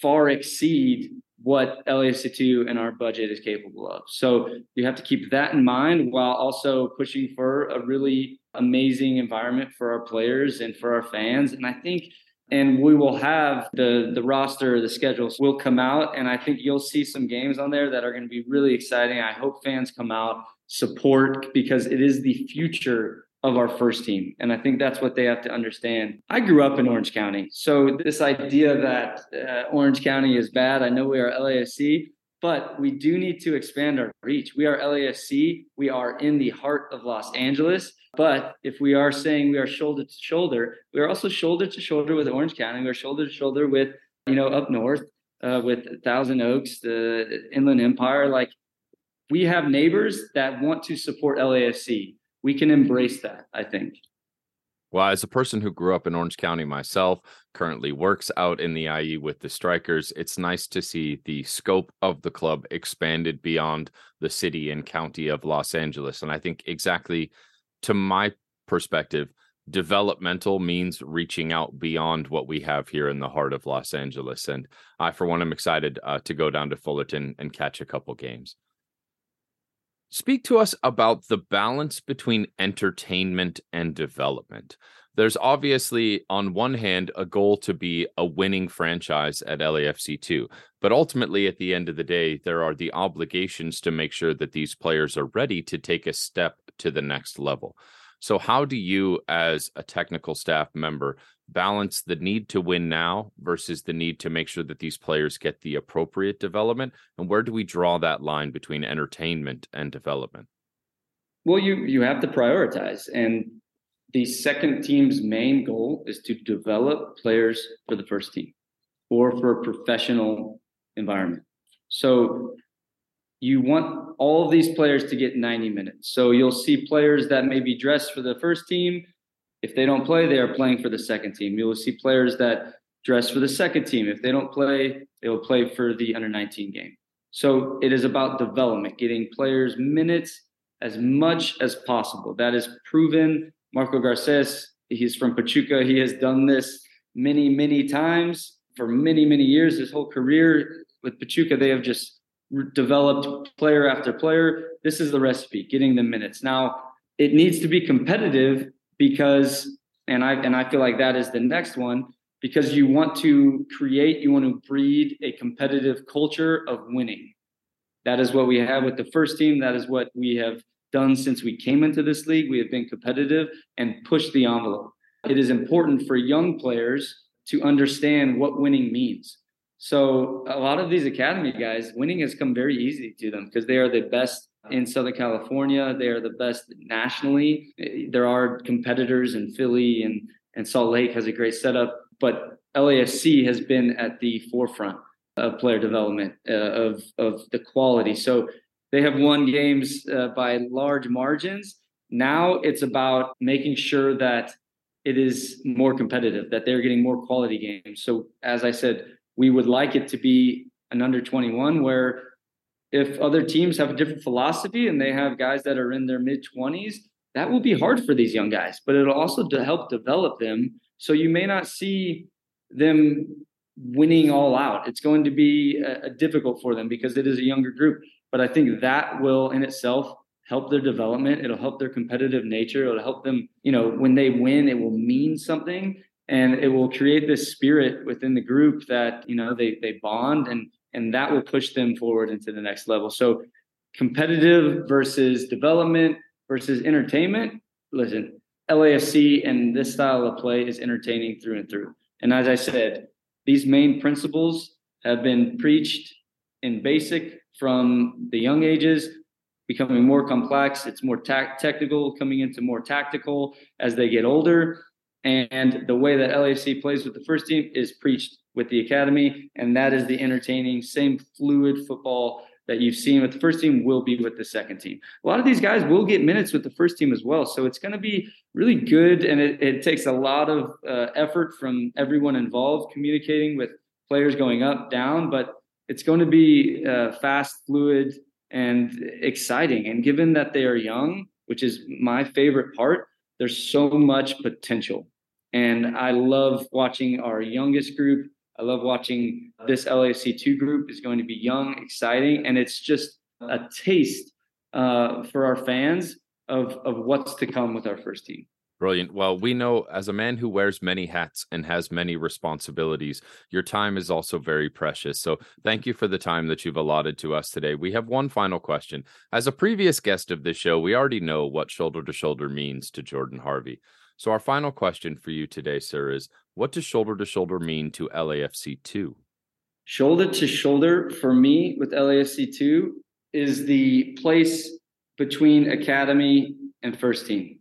far exceed what LAFC2 and our budget is capable of. So you have to keep that in mind while also pushing for a really amazing environment for our players and for our fans. And I think and we will have the the roster the schedules will come out. And i think you'll see some games on there that are going to be really exciting. I hope fans come out support because it is the future of our first team. And i think that's what they have to understand. I grew up in orange county so this idea that uh, orange county is bad i know we are LAFC but we do need to expand our reach. We are LAFC We are in the heart of Los Angeles. But if we are saying we are shoulder to shoulder, we are also shoulder to shoulder with Orange County. We're shoulder to shoulder with, you know, up north uh, with Thousand Oaks, the Inland Empire. Like we have neighbors that want to support LAFC. We can embrace that, I think. Well, as a person who grew up in Orange County myself, currently works out in the IE with the Strikers, it's nice to see the scope of the club expanded beyond the city and county of Los Angeles. And I think exactly to my perspective, developmental means reaching out beyond what we have here in the heart of Los Angeles. And I, for one, am excited uh, to go down to Fullerton and catch a couple games. Speak to us about the balance between entertainment and development. There's obviously, on one hand, a goal to be a winning franchise at LAFC2. But ultimately, at the end of the day, there are the obligations to make sure that these players are ready to take a step to the next level. So, how do you, as a technical staff member, balance the need to win now versus the need to make sure that these players get the appropriate development? And where do we draw that line between entertainment and development? Well, you you have to prioritize, and the second team's main goal is to develop players for the first team or for a professional environment. So you want all of these players to get 90 minutes. So you'll see players that may be dressed for the first team. If they don't play, they are playing for the second team. You'll see players that dress for the second team. If they don't play, they will play for the under 19 game. So it is about development, getting players minutes as much as possible. That is proven. Marco Garces, he's from Pachuca. He has done this many, many times for many, many years. His whole career with Pachuca, they have just developed player after player. This is the recipe, getting the minutes. Now, it needs to be competitive because and I and I feel like that is the next one because you want to create, you want to breed a competitive culture of winning. That is what we have with the first team. That is what we have done since we came into this league. We have been competitive and pushed the envelope. It is important for young players to understand what winning means So a lot of these academy guys, winning has come very easy to them because they are the best in Southern California. They are the best nationally. There are competitors in Philly and and Salt Lake has a great setup, but LAFC has been at the forefront of player development uh, of of the quality. So they have won games uh, by large margins. Now it's about making sure that it is more competitive, that they're getting more quality games. So as I said, we would like it to be an under 21 where if other teams have a different philosophy and they have guys that are in their mid 20s, that will be hard for these young guys, but it'll also to help develop them. So you may not see them winning all out. It's going to be uh, difficult for them because it is a younger group. But I think that will in itself help their development. It'll help their competitive nature. It'll help them, you know, when they win, it will mean something and it will create this spirit within the group that, you know, they they bond and and that will push them forward into the next level. So competitive versus development versus entertainment. Listen, LAFC and this style of play is entertaining through and through. And as I said, these main principles have been preached in basic from the young ages, becoming more complex. It's more ta- technical, coming into more tactical as they get older. And the way that LAFC plays with the first team is preached with the academy, and that is the entertaining, same fluid football that you've seen with the first team will be with the second team. A lot of these guys will get minutes with the first team as well. So it's going to be really good. And it, it takes a lot of uh, effort from everyone involved communicating with players going up, down, but it's going to be uh, fast, fluid, and exciting. And given that they are young, which is my favorite part, there's so much potential. And I love watching our youngest group I love watching this LAFC2 group is going to be young, exciting, and it's just a taste uh, for our fans of, of what's to come with our first team. Brilliant. Well, we know as a man who wears many hats and has many responsibilities, your time is also very precious. So, thank you for the time that you've allotted to us today. We have one final question. As a previous guest of this show, we already know what shoulder to shoulder means to Jordan Harvey. So, our final question for you today, sir, is what does shoulder to shoulder mean to LAFC 2? Shoulder to shoulder for me with LAFC 2 is the place between academy and first team.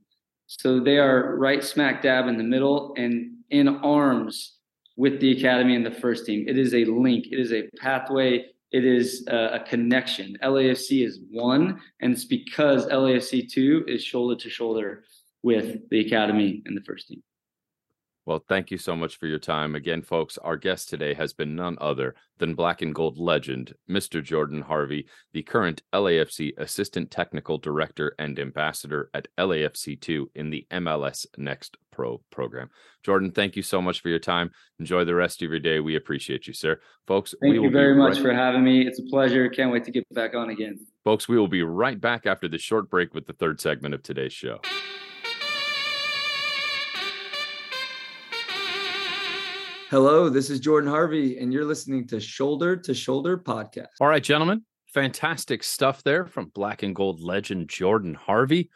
So they are right smack dab in the middle and in arms with the academy and the first team. It is a link, it is a pathway, it is a, a connection. LAFC is one, and it's because LAFC 2 is shoulder to shoulder with the academy and the first team. Well, thank you so much for your time. Again, folks, our guest today has been none other than black and gold legend, Mr. Jordan Harvey, the current LAFC Assistant Technical Director and Ambassador at LAFC2 in the MLS Next Pro program. Jordan, thank you so much for your time. Enjoy the rest of your day. We appreciate you, sir. Folks, thank you very much for having me. It's a pleasure. Can't wait to get back on again. Folks, we will be right back after the short break with the third segment of today's show. Hello, this is Jordan Harvey, and you're listening to Shoulder to Shoulder Podcast. All right, gentlemen, fantastic stuff there from black and gold legend Jordan Harvey.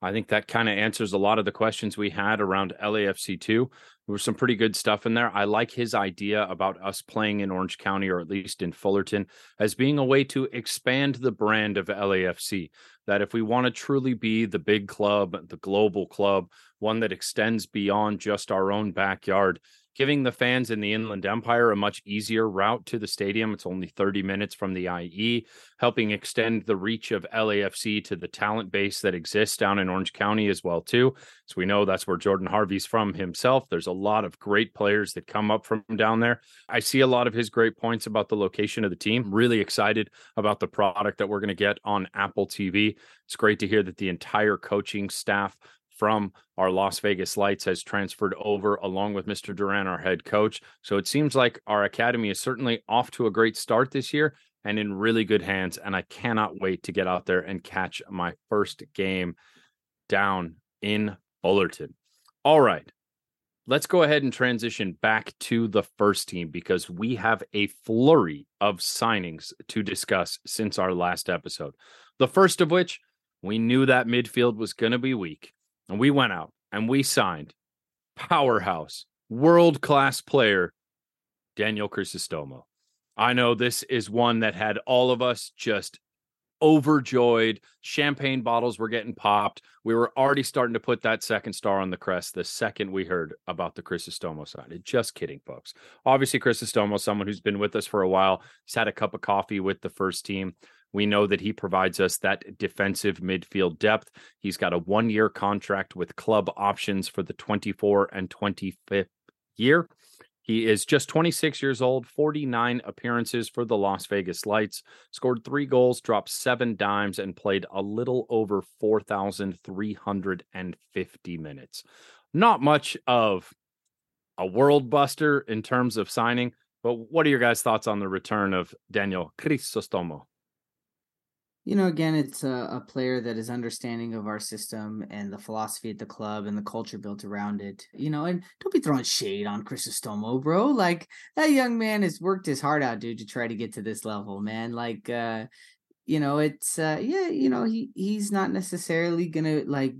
I think that kind of answers a lot of the questions we had around LAFC2. There was some pretty good stuff in there. I like his idea about us playing in Orange County or at least in Fullerton as being a way to expand the brand of LAFC. That if we want to truly be the big club, the global club, one that extends beyond just our own backyard, giving the fans in the Inland Empire a much easier route to the stadium. It's only 30 minutes from the IE, helping extend the reach of LAFC to the talent base that exists down in Orange County as well too. So we know that's where Jordan Harvey's from himself. There's a lot of great players that come up from down there. I see a lot of his great points about the location of the team. Really excited about the product that we're going to get on Apple TV. It's great to hear that the entire coaching staff from our Las Vegas Lights has transferred over along with Mr. Duran, our head coach. So it seems like our academy is certainly off to a great start this year and in really good hands. And I cannot wait to get out there and catch my first game down in Fullerton. All right. Let's go ahead and transition back to the first team because we have a flurry of signings to discuss since our last episode. The first of which, we knew that midfield was going to be weak. And we went out and we signed powerhouse, world class player, Daniel Crisostomo. I know this is one that had all of us just overjoyed. Champagne bottles were getting popped. We were already starting to put that second star on the crest the second we heard about the Crisostomo sign. Just kidding, folks. Obviously, Crisostomo, someone who's been with us for a while, he's had a cup of coffee with the first team. We know that he provides us that defensive midfield depth. He's got a one year contract with club options for the 24 and 25th year. He is just 26 years old, 49 appearances for the Las Vegas Lights, scored three goals, dropped seven dimes, and played a little over 4,350 minutes. Not much of a world buster in terms of signing, but what are your guys' thoughts on the return of Daniel Crisostomo? You know, again, it's a, a, player that is understanding of our system and the philosophy at the club and the culture built around it. You know, and don't be throwing shade on Crisostomo, bro. Like that young man has worked his heart out, dude, to try to get to this level, man. Like, uh, you know, it's uh, yeah, you know, he he's not necessarily gonna like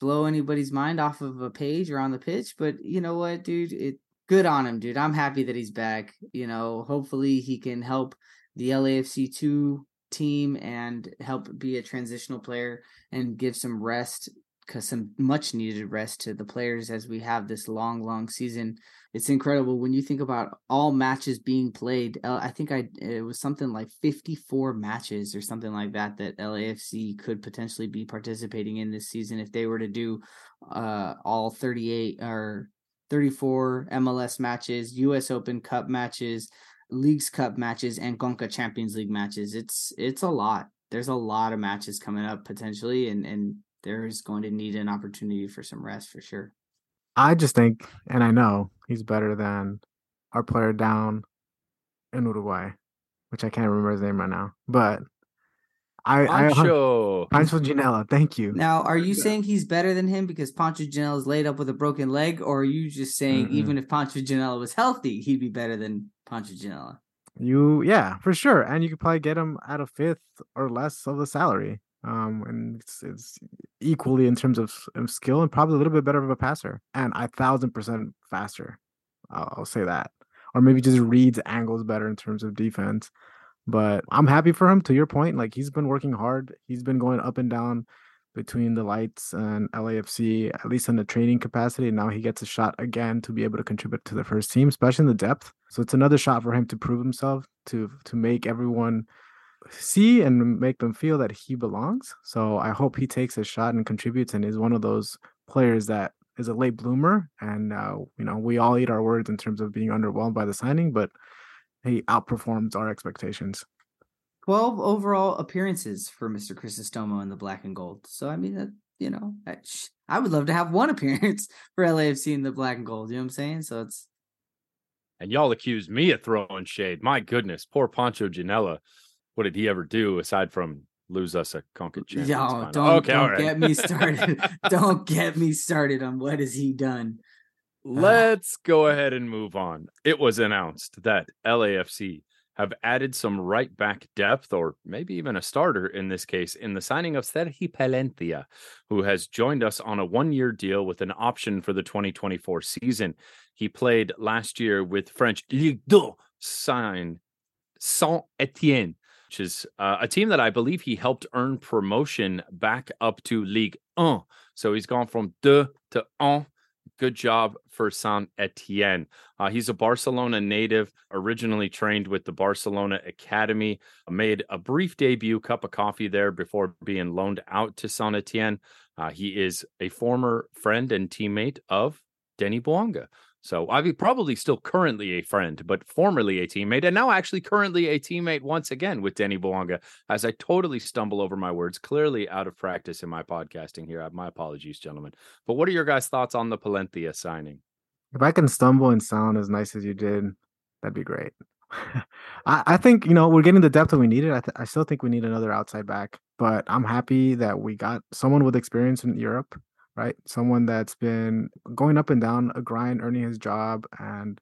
blow anybody's mind off of a page or on the pitch, but you know what, dude, it good on him, dude. I'm happy that he's back. You know, hopefully he can help the LAFC two team and help be a transitional player and give some rest because some much needed rest to the players as we have this long long season. It's incredible when you think about all matches being played i think i it was something like 54 matches or something like that that lafc could potentially be participating in this season if they were to do uh all 38 or 34 mls matches us open cup matches Leagues Cup matches and Conca Champions League matches. It's it's a lot. There's a lot of matches coming up potentially, and and there's going to need an opportunity for some rest for sure. I just think, and I know he's better than our player down in Uruguay, which I can't remember his name right now, but I, Pancho. I Pancho Ginella, thank you. Now, are you saying he's better than him because Pancho Ginella is laid up with a broken leg, or are you just saying mm-hmm. even if Pancho Ginella was healthy, he'd be better than Pancho Ginella? You, yeah, for sure, and you could probably get him at a fifth or less of the salary. Um, and it's, it's equally in terms of, of skill and probably a little bit better of a passer, and a thousand percent faster. I'll, I'll say that, or maybe just reads angles better in terms of defense. But I'm happy for him. To your point, like he's been working hard. He's been going up and down between the lights and LAFC, at least in the training capacity. Now he gets a shot again to be able to contribute to the first team, especially in the depth. So it's another shot for him to prove himself, to to make everyone see and make them feel that he belongs. So I hope he takes a shot and contributes and is one of those players that is a late bloomer. And uh, you know, we all eat our words in terms of being underwhelmed by the signing, but he outperforms our expectations. 12 overall appearances for Mr. Crisostomo in the black and gold. So, I mean, that, you know, I, I would love to have one appearance for LAFC in the black and gold. You know what I'm saying? So it's. And y'all accuse me of throwing shade. My goodness, poor Pancho Ginella. What did he ever do aside from lose us a Conca Champions? Yo, don't, okay, don't right. get me started. don't get me started on what has he done. Let's go ahead and move on. It was announced that LAFC have added some right back depth, or maybe even a starter in this case, in the signing of Sergi Palencia, who has joined us on a one year deal with an option for the 2024 season. He played last year with French Ligue 2 signed Saint Etienne, which is uh, a team that I believe he helped earn promotion back up to Ligue 1. So he's gone from 2 to 1 Good job for Saint Etienne. Uh, he's a Barcelona native, originally trained with the Barcelona Academy, made a brief debut, cup of coffee there before being loaned out to Saint Etienne. Uh, he is a former friend and teammate of Denis Bouanga. So I mean, probably still currently a friend, but formerly a teammate, and now actually currently a teammate once again with Denis Bouanga. As I totally stumble over my words, clearly out of practice in my podcasting here. Uh, my apologies, gentlemen. But what are your guys' thoughts on the Palencia signing? If I can stumble and sound as nice as you did, that'd be great. I, I, think you know we're getting the depth that we needed. I, th- I still think we need another outside back, but I'm happy that we got someone with experience in Europe right? Someone that's been going up and down a grind, earning his job. And,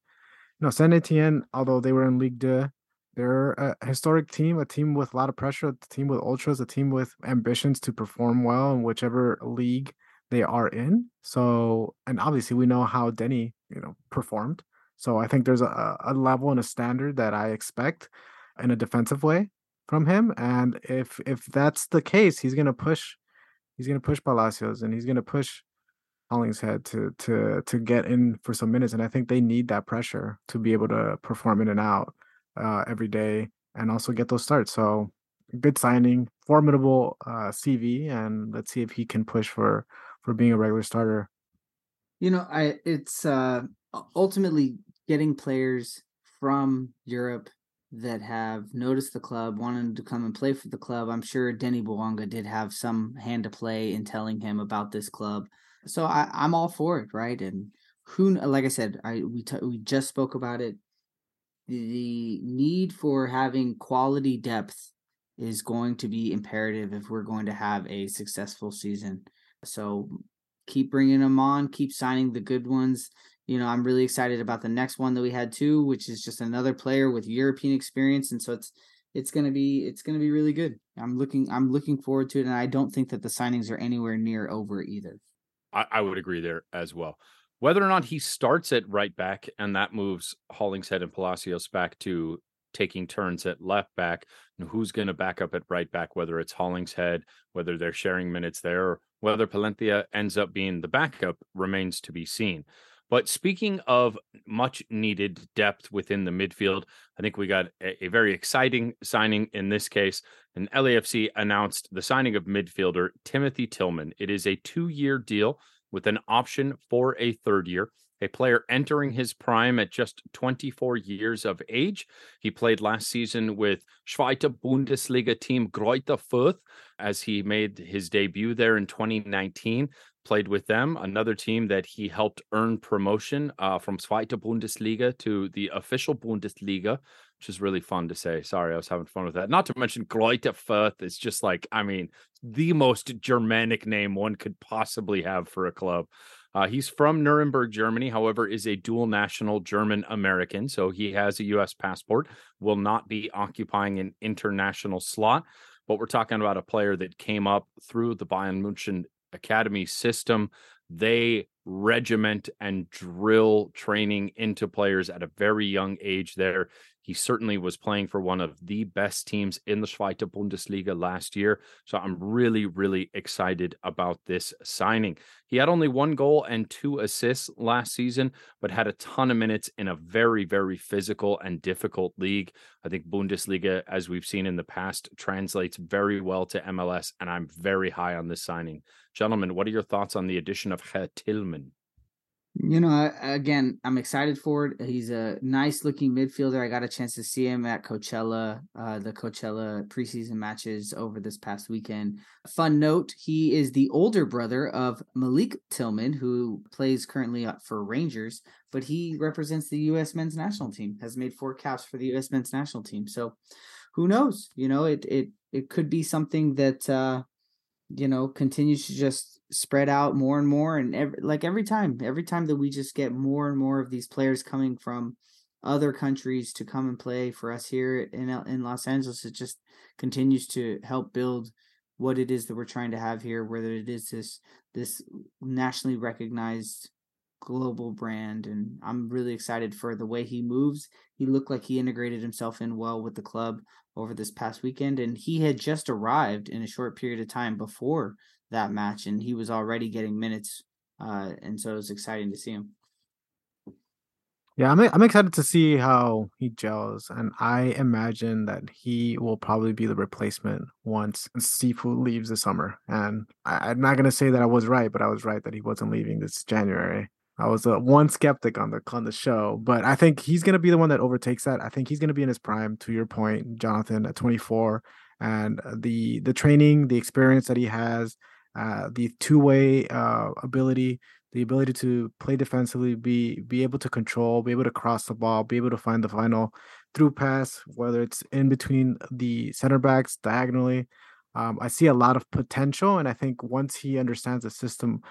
you know, Saint Etienne, although they were in Ligue 2, they're a historic team, a team with a lot of pressure, a team with ultras, a team with ambitions to perform well in whichever league they are in. So, and obviously we know how Denny, you know, performed So I think there's a, a level and a standard that I expect in a defensive way from him. And if if that's the case, he's gonna push he's gonna push Palacios and he's gonna push Hollingshead to to to get in for some minutes. And I think they need that pressure to be able to perform in and out uh, every day and also get those starts. So good signing, formidable uh, CV, and let's see if he can push for for being a regular starter. You know, I it's uh ultimately getting players from Europe that have noticed the club, wanted to come and play for the club. I'm sure Denny Bouanga did have some hand to play in telling him about this club. So I, I'm all for it, right? And who, like I said, I we t- we just spoke about it. The need for having quality depth is going to be imperative if we're going to have a successful season. So keep bringing them on, keep signing the good ones. You know, I'm really excited about the next one that we had too, which is just another player with European experience, and so it's it's gonna be it's gonna be really good. I'm looking I'm looking forward to it, and I don't think that the signings are anywhere near over either. I, I would agree there as well. Whether or not he starts at right back and that moves Hollingshead and Palacios back to taking turns at left back and who's going to back up at right back, whether it's Hollingshead, whether they're sharing minutes there, whether Palencia ends up being the backup remains to be seen. But speaking of much needed depth within the midfield, I think we got a, a, very exciting signing in this case. And LAFC announced the signing of midfielder Timothy Tillman. It is a two year deal with an option for a third year a player entering his prime at just 24 years of age. He played last season with Zweite Bundesliga team Greuther Fürth as he made his debut there in 2019. Played with them, another team that he helped earn promotion uh, from Zweite Bundesliga to the official Bundesliga, which is really fun to say. Sorry, I was having fun with that. Not to mention Greuther Fürth is just like, I mean, the most Germanic name one could possibly have for a club. Uh, he's from Nuremberg, Germany, however, is a dual national German American. So he has a U.S. passport, will not be occupying an international slot. But we're talking about a player that came up through the Bayern Munich Academy system. They regiment and drill training into players at a very young age there. He certainly was playing for one of the best teams in the Zweite Bundesliga last year. So I'm really, really excited about this signing. He had only one goal and two assists last season, but had a ton of minutes in a very, very physical and difficult league. I think Bundesliga, as we've seen in the past, translates very well to MLS, and I'm very high on this signing. Gentlemen, what are your thoughts on the addition of Herr Tillman? You know, again, I'm excited for it. He's a nice looking midfielder. I got a chance to see him at Coachella, uh, the Coachella preseason matches over this past weekend. Fun note: he is the older brother of Malik Tillman, who plays currently for Rangers, but he represents the U.S. men's national team. Has made four caps for the U.S. men's national team. So, who knows? You know, it it it could be something that uh, you know continues to just spread out more and more and every, like every time every time that we just get more and more of these players coming from other countries to come and play for us here in in Los Angeles it just continues to help build what it is that we're trying to have here whether it is this this nationally recognized global brand and I'm really excited for the way he moves. He looked like he integrated himself in well with the club over this past weekend and he had just arrived in a short period of time before that match, and he was already getting minutes, uh, and so it was exciting to see him. Yeah, I'm I'm excited to see how he gels, and I imagine that he will probably be the replacement once Cifu leaves this summer. And I, am not gonna say that I was right, but I was right that he wasn't leaving this January. I was uh, one skeptic on the on the show, but I think he's gonna be the one that overtakes that. I think he's gonna be in his prime. To your point, Jonathan, at 24, and the the training, the experience that he has, uh, the two-way uh, ability, the ability to play defensively, be be able to control, be able to cross the ball, be able to find the final through pass, whether it's in between the center backs diagonally. Um, I see a lot of potential, and I think once he understands the system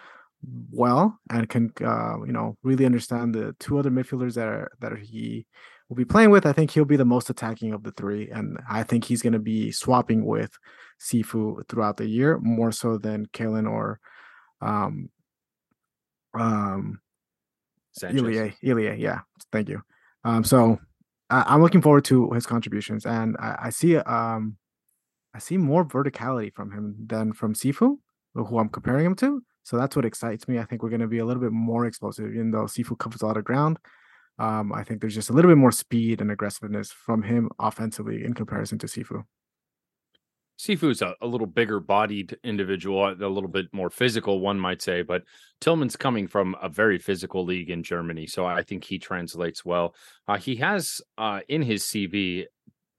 well and can uh, you know really understand the two other midfielders that are that he will be playing with, I think he'll be the most attacking of the three, and I think he's going to be swapping with Cifu throughout the year more so than Kellyn or um, um, Sanchez. Ilie, Ilie, yeah. Thank you. Um, so I, am looking forward to his contributions, and I, I, see um, I see more verticality from him than from Cifu, who I'm comparing him to. So that's what excites me. I think we're going to be a little bit more explosive, even though Cifu covers a lot of ground. Um, I think there's just a little bit more speed and aggressiveness from him offensively in comparison to Cifu. Cifu's a, a little bigger bodied individual, a little bit more physical, one might say, but Tillman's coming from a very physical league in Germany. So I think he translates well. Uh, he has uh, in his CV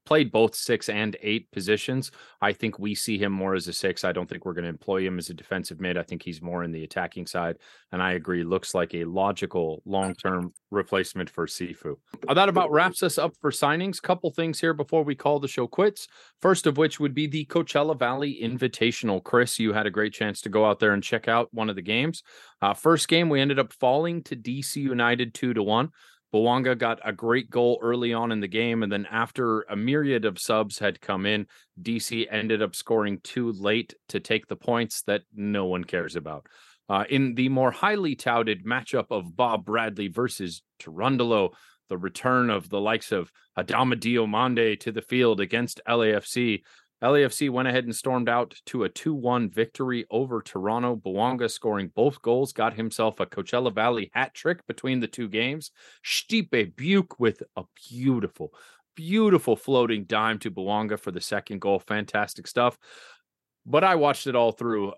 played both six and eight positions. I think we see him more as a six. I don't think we're going to employ him as a defensive mid. I think he's more in the attacking side. And I agree, looks like a logical long term replacement for Cifu. Uh, that about wraps us up for signings. Couple things here before we call the show quits. First of which would be the Coachella Valley Invitational. Chris, you had a great chance to go out there and check out one of the games. Uh, first game, we ended up falling to DC United two to one. Bouanga got a great goal early on in the game. And then after a myriad of subs had come in, DC ended up scoring too late to take the points that no one cares about. Uh, in the more highly touted matchup of Bob Bradley versus Cherundolo, the return of the likes of Adama Diomande to the field against LAFC, LAFC went ahead and stormed out to a 2 1 victory over Toronto. Bouanga scoring both goals, got himself a Coachella Valley hat trick between the two games. Stipe Biuk with a beautiful, beautiful floating dime to Bouanga for the second goal. Fantastic stuff. But I watched it all through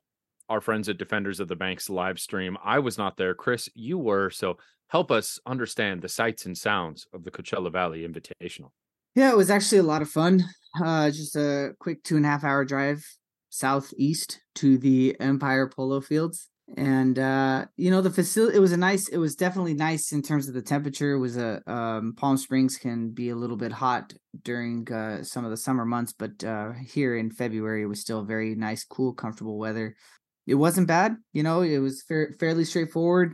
our friends at Defenders of the Banks live stream. I was not there. Chris, you were. So help us understand the sights and sounds of the Coachella Valley Invitational. Yeah, it was actually a lot of fun. Uh, just a quick two and a half hour drive southeast to the Empire Polo Fields. And uh, you know, the facility it was a nice, it was definitely nice in terms of the temperature. It was a um, Palm Springs can be a little bit hot during uh, some of the summer months, but uh, here in February it was still very nice, cool, comfortable weather. It wasn't bad, you know, it was fa- fairly straightforward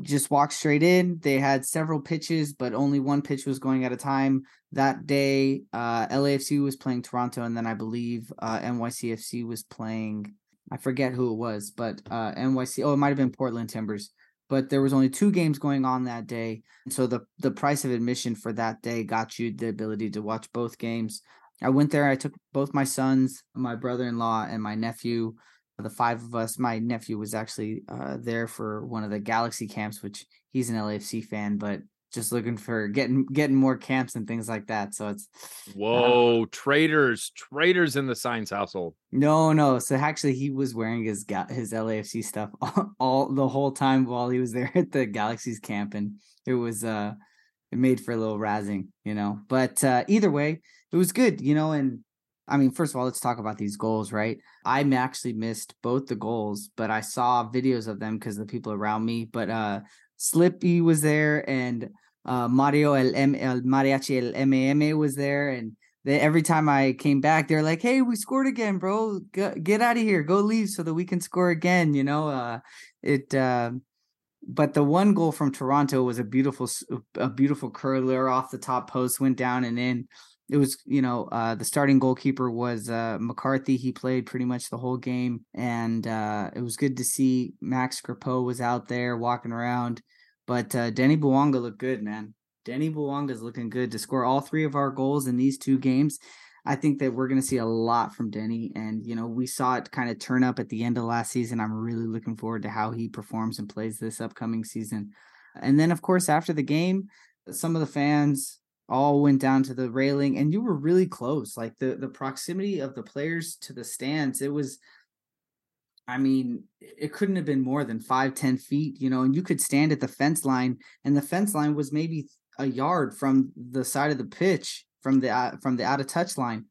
just walked straight in. They had several pitches, but only one pitch was going at a time. That day, uh, LAFC was playing Toronto, and then I believe uh, NYCFC was playing. I forget who it was, but uh, NYC. Oh, it might have been Portland Timbers. But there was only two games going on that day, so the the price of admission for that day got you the ability to watch both games. I went there. I took both my sons, my brother in law, and my nephew the five of us. My nephew was actually uh, there for one of the Galaxy camps, which he's an LAFC fan, but just looking for getting getting more camps and things like that. So it's uh whoa, uh, traders, traders in the science household. No, no. So actually, he was wearing his his LAFC stuff all, all the whole time while he was there at the Galaxy's camp, and it was uh it made for a little razzing, you know. But uh either way, it was good, you know, and I mean, first of all, let's talk about these goals, right? I actually missed both the goals, but I saw videos of them because the people around me. But uh Slippy was there and uh Mario El, M- El Mariachi El MM was there and they, every time I came back, they're like, "Hey, we scored again, bro. Go, get out of here. Go leave so that we can score again." You know, uh, it. Uh, but the one goal from Toronto was a beautiful, a beautiful curler off the top post, went down and in it was you know uh, the starting goalkeeper was uh, McCarthy. He played pretty much the whole game, and uh, it was good to see Max Crepeau was out there walking around. But uh, Denny Bouanga looked good, man. Denny is looking good to score all three of our goals in these two games. I think that we're going to see a lot from Denny, and you know we saw it kind of turn up at the end of last season. I'm really looking forward to how he performs and plays this upcoming season. And then, of course, after the game, some of the fans all went down to the railing and you were really close like the the proximity of the players to the stands it was i mean it couldn't have been more than five ten feet you know and you could stand at the fence line and the fence line was maybe a yard from the side of the pitch from the uh, from the out of touch line.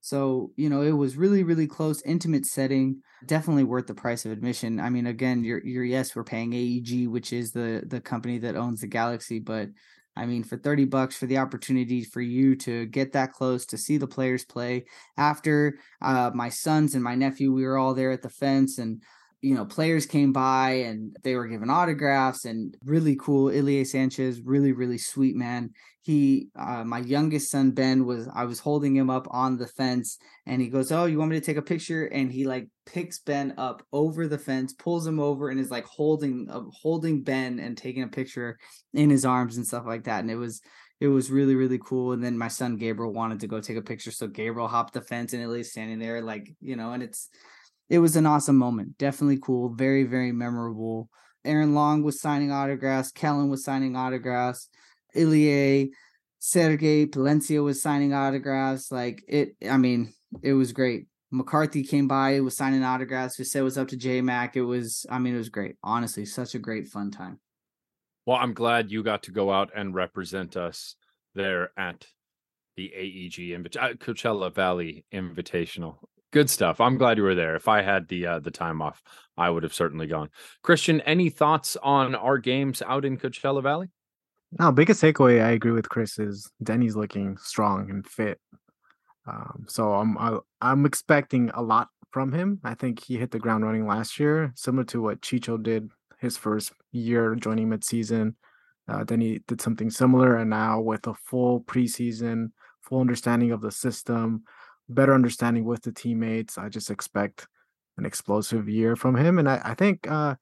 So you know it was really really close intimate setting definitely worth the price of admission. I mean again you're you're yes we're paying aeg which is the the company that owns the galaxy but I mean, for 30 bucks for the opportunity for you to get that close to see the players play. After uh, my sons and my nephew, we were all there at the fence and you know, players came by and they were given autographs and really cool. Ilie Sanchez, really, really sweet man. He, uh, my youngest son, Ben, was, I was holding him up on the fence and he goes, Oh, you want me to take a picture? And he like picks Ben up over the fence, pulls him over and is like holding, uh, holding Ben and taking a picture in his arms and stuff like that. And it was, it was really really cool and then my son gabriel wanted to go take a picture so gabriel hopped the fence and Ilie's standing there like you know and it's it was an awesome moment. Definitely cool. Very, very memorable. Aaron Long was signing autographs. Kellyn was signing autographs. Ilie, Sergi Palencia was signing autographs. Like it, I mean, it was great. McCarthy came by, was signing autographs. Who said was up to J Mac. It was, I mean, it was great. Honestly, such a great fun time. Well, I'm glad you got to go out and represent us there at the AEG Invit- uh, Coachella Valley Invitational good stuff. I'm glad you were there. If I had the uh, the time off, I would have certainly gone. Christian, any thoughts on our games out in Coachella Valley? No, biggest takeaway I agree with Chris is Denny's looking strong and fit. Um, so I'm I, am i am expecting a lot from him. I think he hit the ground running last year, similar to what Chicho did his first year joining midseason. Uh, he did something similar, and now with a full preseason, full understanding of the system, better understanding with the teammates. I just expect an explosive year from him, and I, I think uh,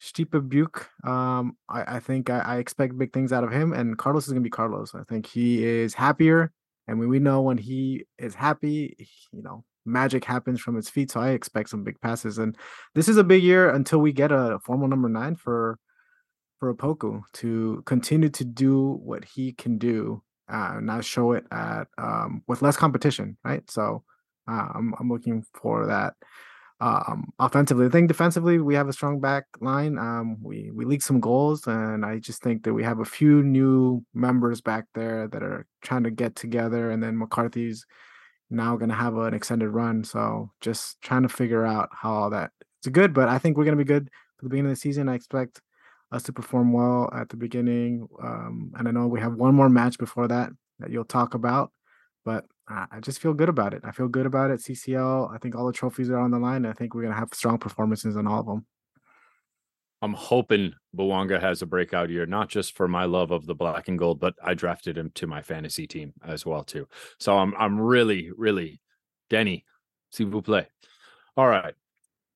Stipe Biuk. Um, I, I think I, I, expect big things out of him, and Carlos is gonna be Carlos. I think he is happier, and we know when he is happy, you know, magic happens from his feet. So I expect some big passes, and this is a big year until we get a formal number nine for for Opoku to continue to do what he can do uh, now show it at um, with less competition, right? So uh, I'm I'm looking for that. Um, offensively, I think defensively we have a strong back line. Um, we we leak some goals, and I just think that we have a few new members back there that are trying to get together. And then McCarthy's now going to have an extended run, so just trying to figure out how all that it's good. But I think we're going to be good for the beginning of the season. I expect us to perform well at the beginning. Um, and I know we have one more match before that that you'll talk about, but I just feel good about it. I feel good about it. CCL, I think all the trophies are on the line. I think we're going to have strong performances in all of them. I'm hoping Bouanga has a breakout year, not just for my love of the black and gold, but I drafted him to my fantasy team as well too. So I'm I'm really really Denny, s'il vous plaît. All right.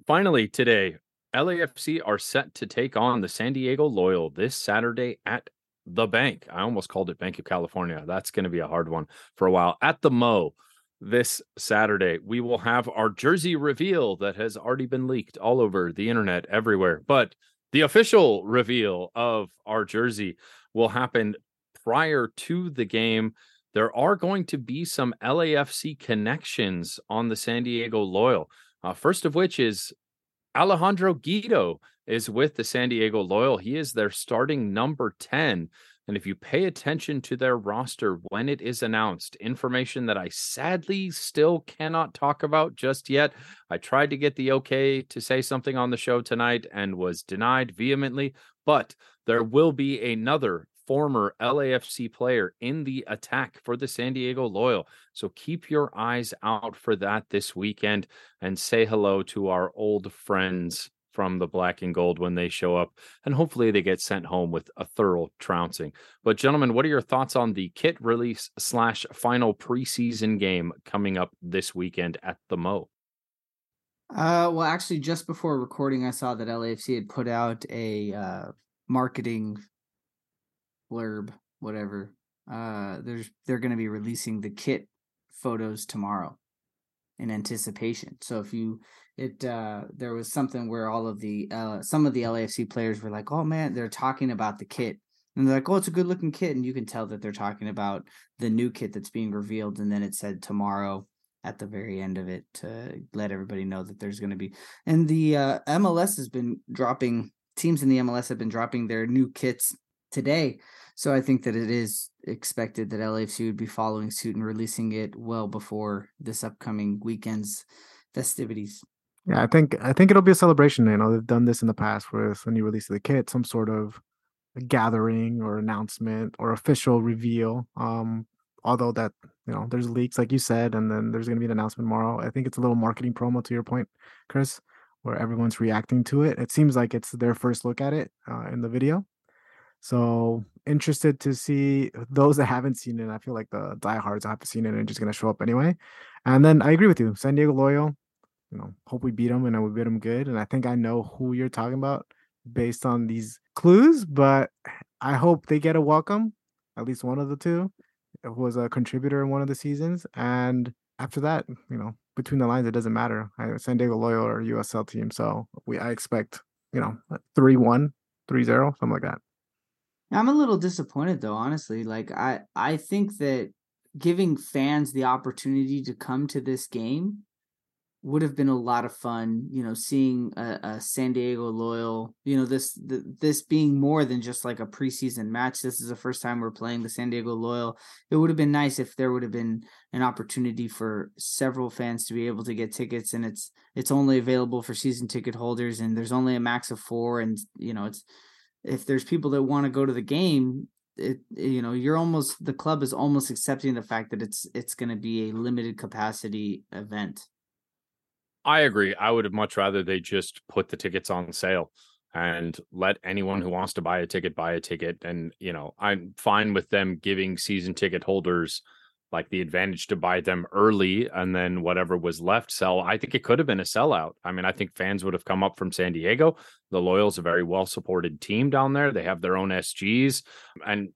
Finally today, LAFC are set to take on the San Diego Loyal this Saturday at the bank. I almost called it Bank of California. That's going to be a hard one for a while. At the Mo this Saturday, we will have our jersey reveal that has already been leaked all over the internet everywhere. But the official reveal of our jersey will happen prior to the game. There are going to be some LAFC connections on the San Diego Loyal. Uh, first of which is Alejandro Guido is with the San Diego Loyal. He is their starting number 10. And if you pay attention to their roster when it is announced, information that I sadly still cannot talk about just yet. I tried to get the okay to say something on the show tonight and was denied vehemently, but there will be another former LAFC player in the attack for the San Diego Loyal. So keep your eyes out for that this weekend and say hello to our old friends from the black and gold when they show up and hopefully they get sent home with a thorough trouncing but gentlemen what are your thoughts on the kit release slash final preseason game coming up this weekend at the mo uh well actually just before recording i saw that lafc had put out a uh marketing blurb, whatever. Uh, there's they're going to be releasing the kit photos tomorrow in anticipation. So if you it uh there was something where all of the uh some of the LAFC players were like, "Oh man, they're talking about the kit." And they're like, "Oh, it's a good looking kit." And you can tell that they're talking about the new kit that's being revealed and then it said tomorrow at the very end of it to let everybody know that there's going to be and the uh MLS has been dropping teams in the MLS have been dropping their new kits today so I think that it is expected that LAFC would be following suit and releasing it well before this upcoming weekend's festivities. Yeah, I think I think it'll be a celebration. You know, they've done this in the past with when you release the kit, some sort of gathering or announcement or official reveal. Um, although that you know there's leaks like you said, and then there's gonna be an announcement tomorrow. I think it's a little marketing promo to your point, Chris. where everyone's reacting to it. It seems like it's their first look at it uh, in the video. So interested to see those that haven't seen it. I feel like the diehards haven't seen it and just gonna show up anyway. And then I agree with you, San Diego Loyal. You know, hope we beat them and we beat them good. And I think I know who you're talking about based on these clues, but I hope they get a welcome, at least one of the two uh, who was a contributor in one of the seasons. And after that, you know, between the lines, it doesn't matter. I, San Diego Loyal or USL team. So we I expect, you know, 3 1, 3 0, something like that. I'm a little disappointed though, honestly. Like I I think that giving fans the opportunity to come to this game would have been a lot of fun, you know, seeing a, a San Diego Loyal, you know, this the, this being more than just like a preseason match. This is the first time we're playing the San Diego Loyal. It would have been nice if there would have been an opportunity for several fans to be able to get tickets and it's it's only available for season ticket holders and there's only a max of 4 and you know, it's if there's people that want to go to the game, it you know, you're almost the club is almost accepting the fact that it's it's going to be a limited capacity event. I agree. I would have much rather they just put the tickets on sale and let anyone who wants to buy a ticket buy a ticket. And, you know, I'm fine with them giving season ticket holders like the advantage to buy them early and then whatever was left sell. I think it could have been a sellout. I mean, I think fans would have come up from San Diego. The Loyals a very well supported team down there. They have their own SGs. And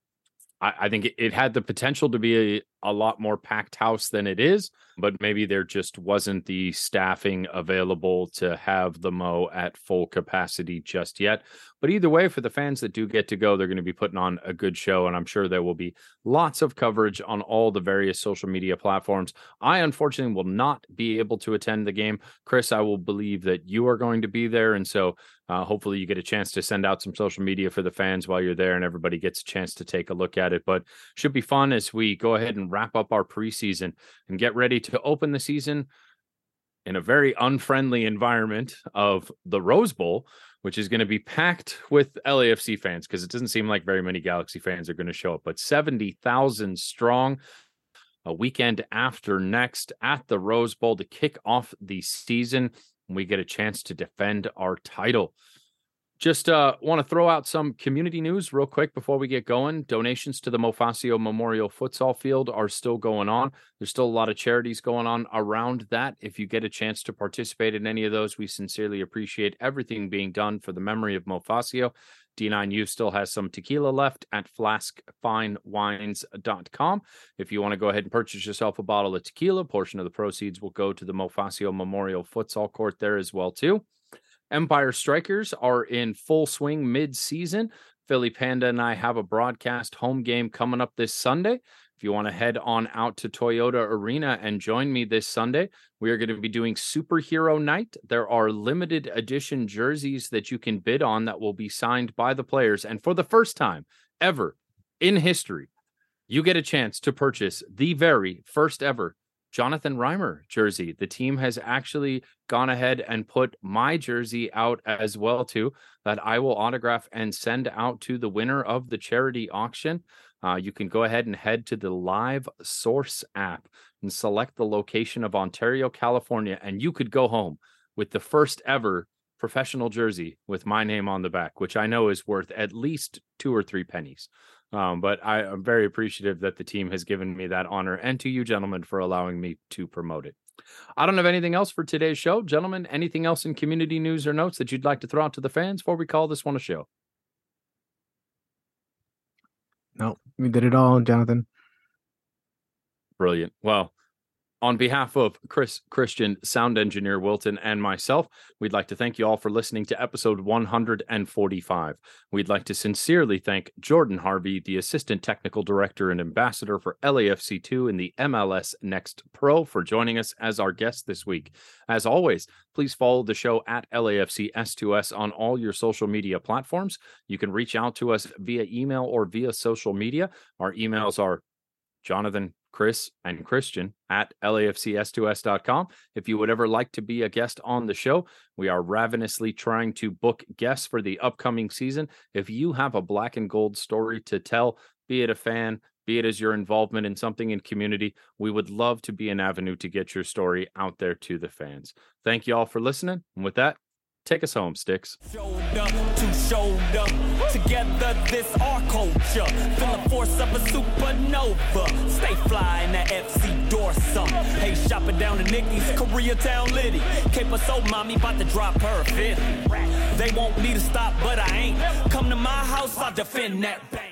I, I think it, it, had the potential to be a, a lot more packed house than it is, but maybe there just wasn't the staffing available to have the Mo at full capacity just yet. But either way, for the fans that do get to go, they're going to be putting on a good show. And I'm sure there will be lots of coverage on all the various social media platforms. I, unfortunately, will not be able to attend the game. Chris, I will believe that you are going to be there. And so uh, hopefully you get a chance to send out some social media for the fans while you're there and everybody gets a chance to take a look at it. But should be fun as we go ahead and wrap up our preseason and get ready to open the season in a very unfriendly environment of the Rose Bowl, which is going to be packed with LAFC fans because it doesn't seem like very many Galaxy fans are going to show up, but 70,000 strong a weekend after next at the Rose Bowl to kick off the season. We get a chance to defend our title. Just uh, want to throw out some community news real quick before we get going. Donations to the Mofacio Memorial Futsal Field are still going on. There's still a lot of charities going on around that. If you get a chance to participate in any of those, we sincerely appreciate everything being done for the memory of Mofacio. D9U still has some tequila left at flaskfinewines.com. If you want to go ahead and purchase yourself a bottle of tequila, portion of the proceeds will go to the Mofacio Memorial Futsal Court there as well too. Empire Strikers are in full swing mid-season. Philly Panda and I have a broadcast home game coming up this Sunday. If you want to head on out to Toyota Arena and join me this Sunday, we are going to be doing Superhero Night. There are limited edition jerseys that you can bid on that will be signed by the players. And for the first time ever in history, you get a chance to purchase the very first ever Jonathan Reimer jersey. The team has actually gone ahead and put my jersey out as well too that I will autograph and send out to the winner of the charity auction. Uh, you can go ahead and head to the Live Source app and select the location of Ontario, California, and you could go home with the first ever professional jersey with my name on the back, which I know is worth at least two or three pennies. Um, but I am very appreciative that the team has given me that honor and to you, gentlemen, for allowing me to promote it. I don't have anything else for today's show. Gentlemen, anything else in community news or notes that you'd like to throw out to the fans before we call this one a show? No, we did it all, Jonathan. Brilliant. Well, on behalf of Chris Christian, sound engineer Wilton, and myself, we'd like to thank you all for listening to episode 145. We'd like to sincerely thank Jordan Harvey, the assistant technical director and ambassador for LAFC2 in the MLS Next Pro, for joining us as our guest this week. As always, please follow the show at LAFC S2S on all your social media platforms. You can reach out to us via email or via social media. Our emails are Jonathan Chris and Christian at LAFCS2S.com. If you would ever like to be a guest on the show, we are ravenously trying to book guests for the upcoming season. If you have a black and gold story to tell, be it a fan, be it as your involvement in something in community, we would love to be an avenue to get your story out there to the fans. Thank you all for listening. And with that, Take us home, Sticks. Shoulder to shoulder, together this our culture. Feel the force of a supernova. Stay fly in that FC Dorsum. Hey, shopping down to Nikki's, Koreatown Liddy. Cape so mommy about to drop her fifth. They want me to stop, but I ain't. Come to my house, I'll defend that bank.